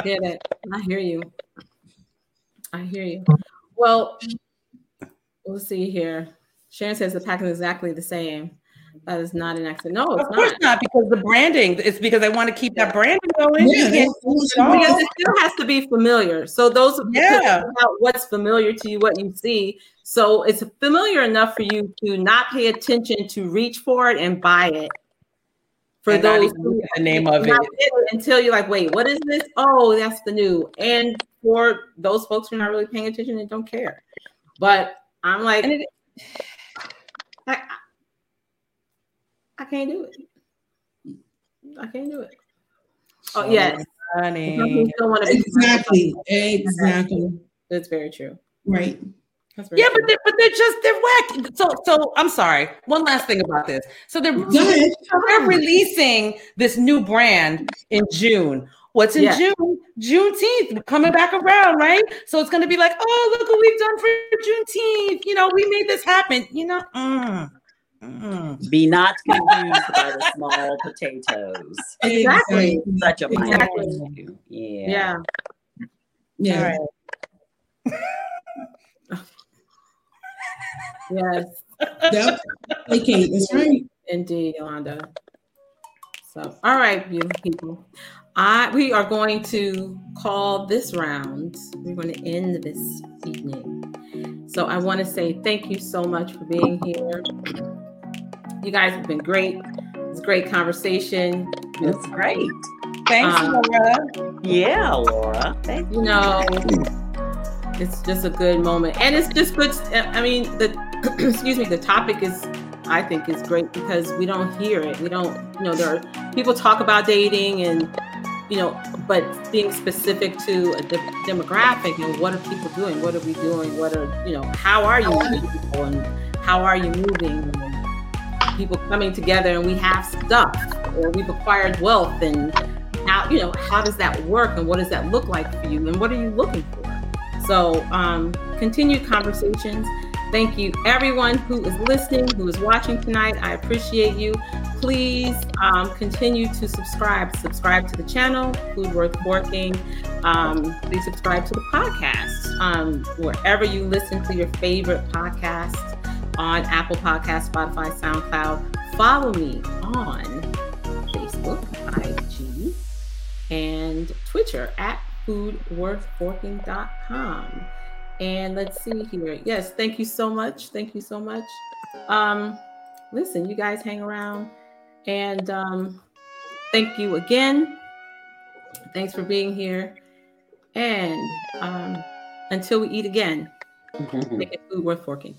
get it. I hear you. I hear you. Well, we'll see here. Sharon says the packaging is exactly the same. That is not an accident. No, it's Of course not. not, because the branding. It's because they want to keep that branding going. You Yeah, can't that's- do it. Because it still has to be familiar. So those are Yeah. about what's familiar to you, what you see. So it's familiar enough for you to not pay attention to reach for it and buy it. For And not those even who look at the name of it. it until you're like, wait, what is this? Oh, that's the new. And for those folks who are not really paying attention and don't care. But I'm like, And I, I can't do it. I can't do it. Oh yes, honey. Some people still want to be Exactly. Exactly. That's very true. Right. That's very Yeah, true. but they're, but they're just they're whack. So so I'm sorry. One last thing about this. So they're Go so they're releasing this new brand in June. What's in Yeah. June? Juneteenth coming back around, right? So it's gonna be like, oh, look what we've done for Juneteenth. You know, we made this happen. You know, mm, mm. Be not confused by the small potatoes. Exactly. Such a minor Exactly. issue. Yeah. Yeah. Yeah. All right. <laughs> Yes. <laughs> Yep. Okay, that's right. Indeed, Yolanda. So, all right, beautiful people. I we are going to call this round. We're going to end this evening. So I want to say thank you so much for being here. You guys have been great. It's a great conversation. That's great. Thanks, Um, Laura. Yeah, Laura. Thank you. you know, it's just a good moment, and it's just good. I mean, the <clears throat> excuse me, the topic is, I think, is great because we don't hear it. We don't, you know, there are people talk about dating and you know, but being specific to a de- demographic, and what are people doing? What are we doing? What are, you know, how are you meeting people and how are you moving? People coming together and we have stuff or we've acquired wealth and how, you know, how does that work and what does that look like for you and what are you looking for? So, um, continued conversations. Thank you, everyone who is listening, who is watching tonight. I appreciate you. Please um, continue to subscribe. Subscribe to the channel, Food Worth Forking. Um, please subscribe to the podcast um, wherever you listen to your favorite podcast on Apple Podcast, Spotify, SoundCloud. Follow me on Facebook, IG, and Twitter at foodworthforking.com. And let's see here. Yes, thank you so much. Thank you so much. Um, listen, you guys hang around. And um, thank you again. Thanks for being here. And um, until we eat again, <laughs> make it food worth forking.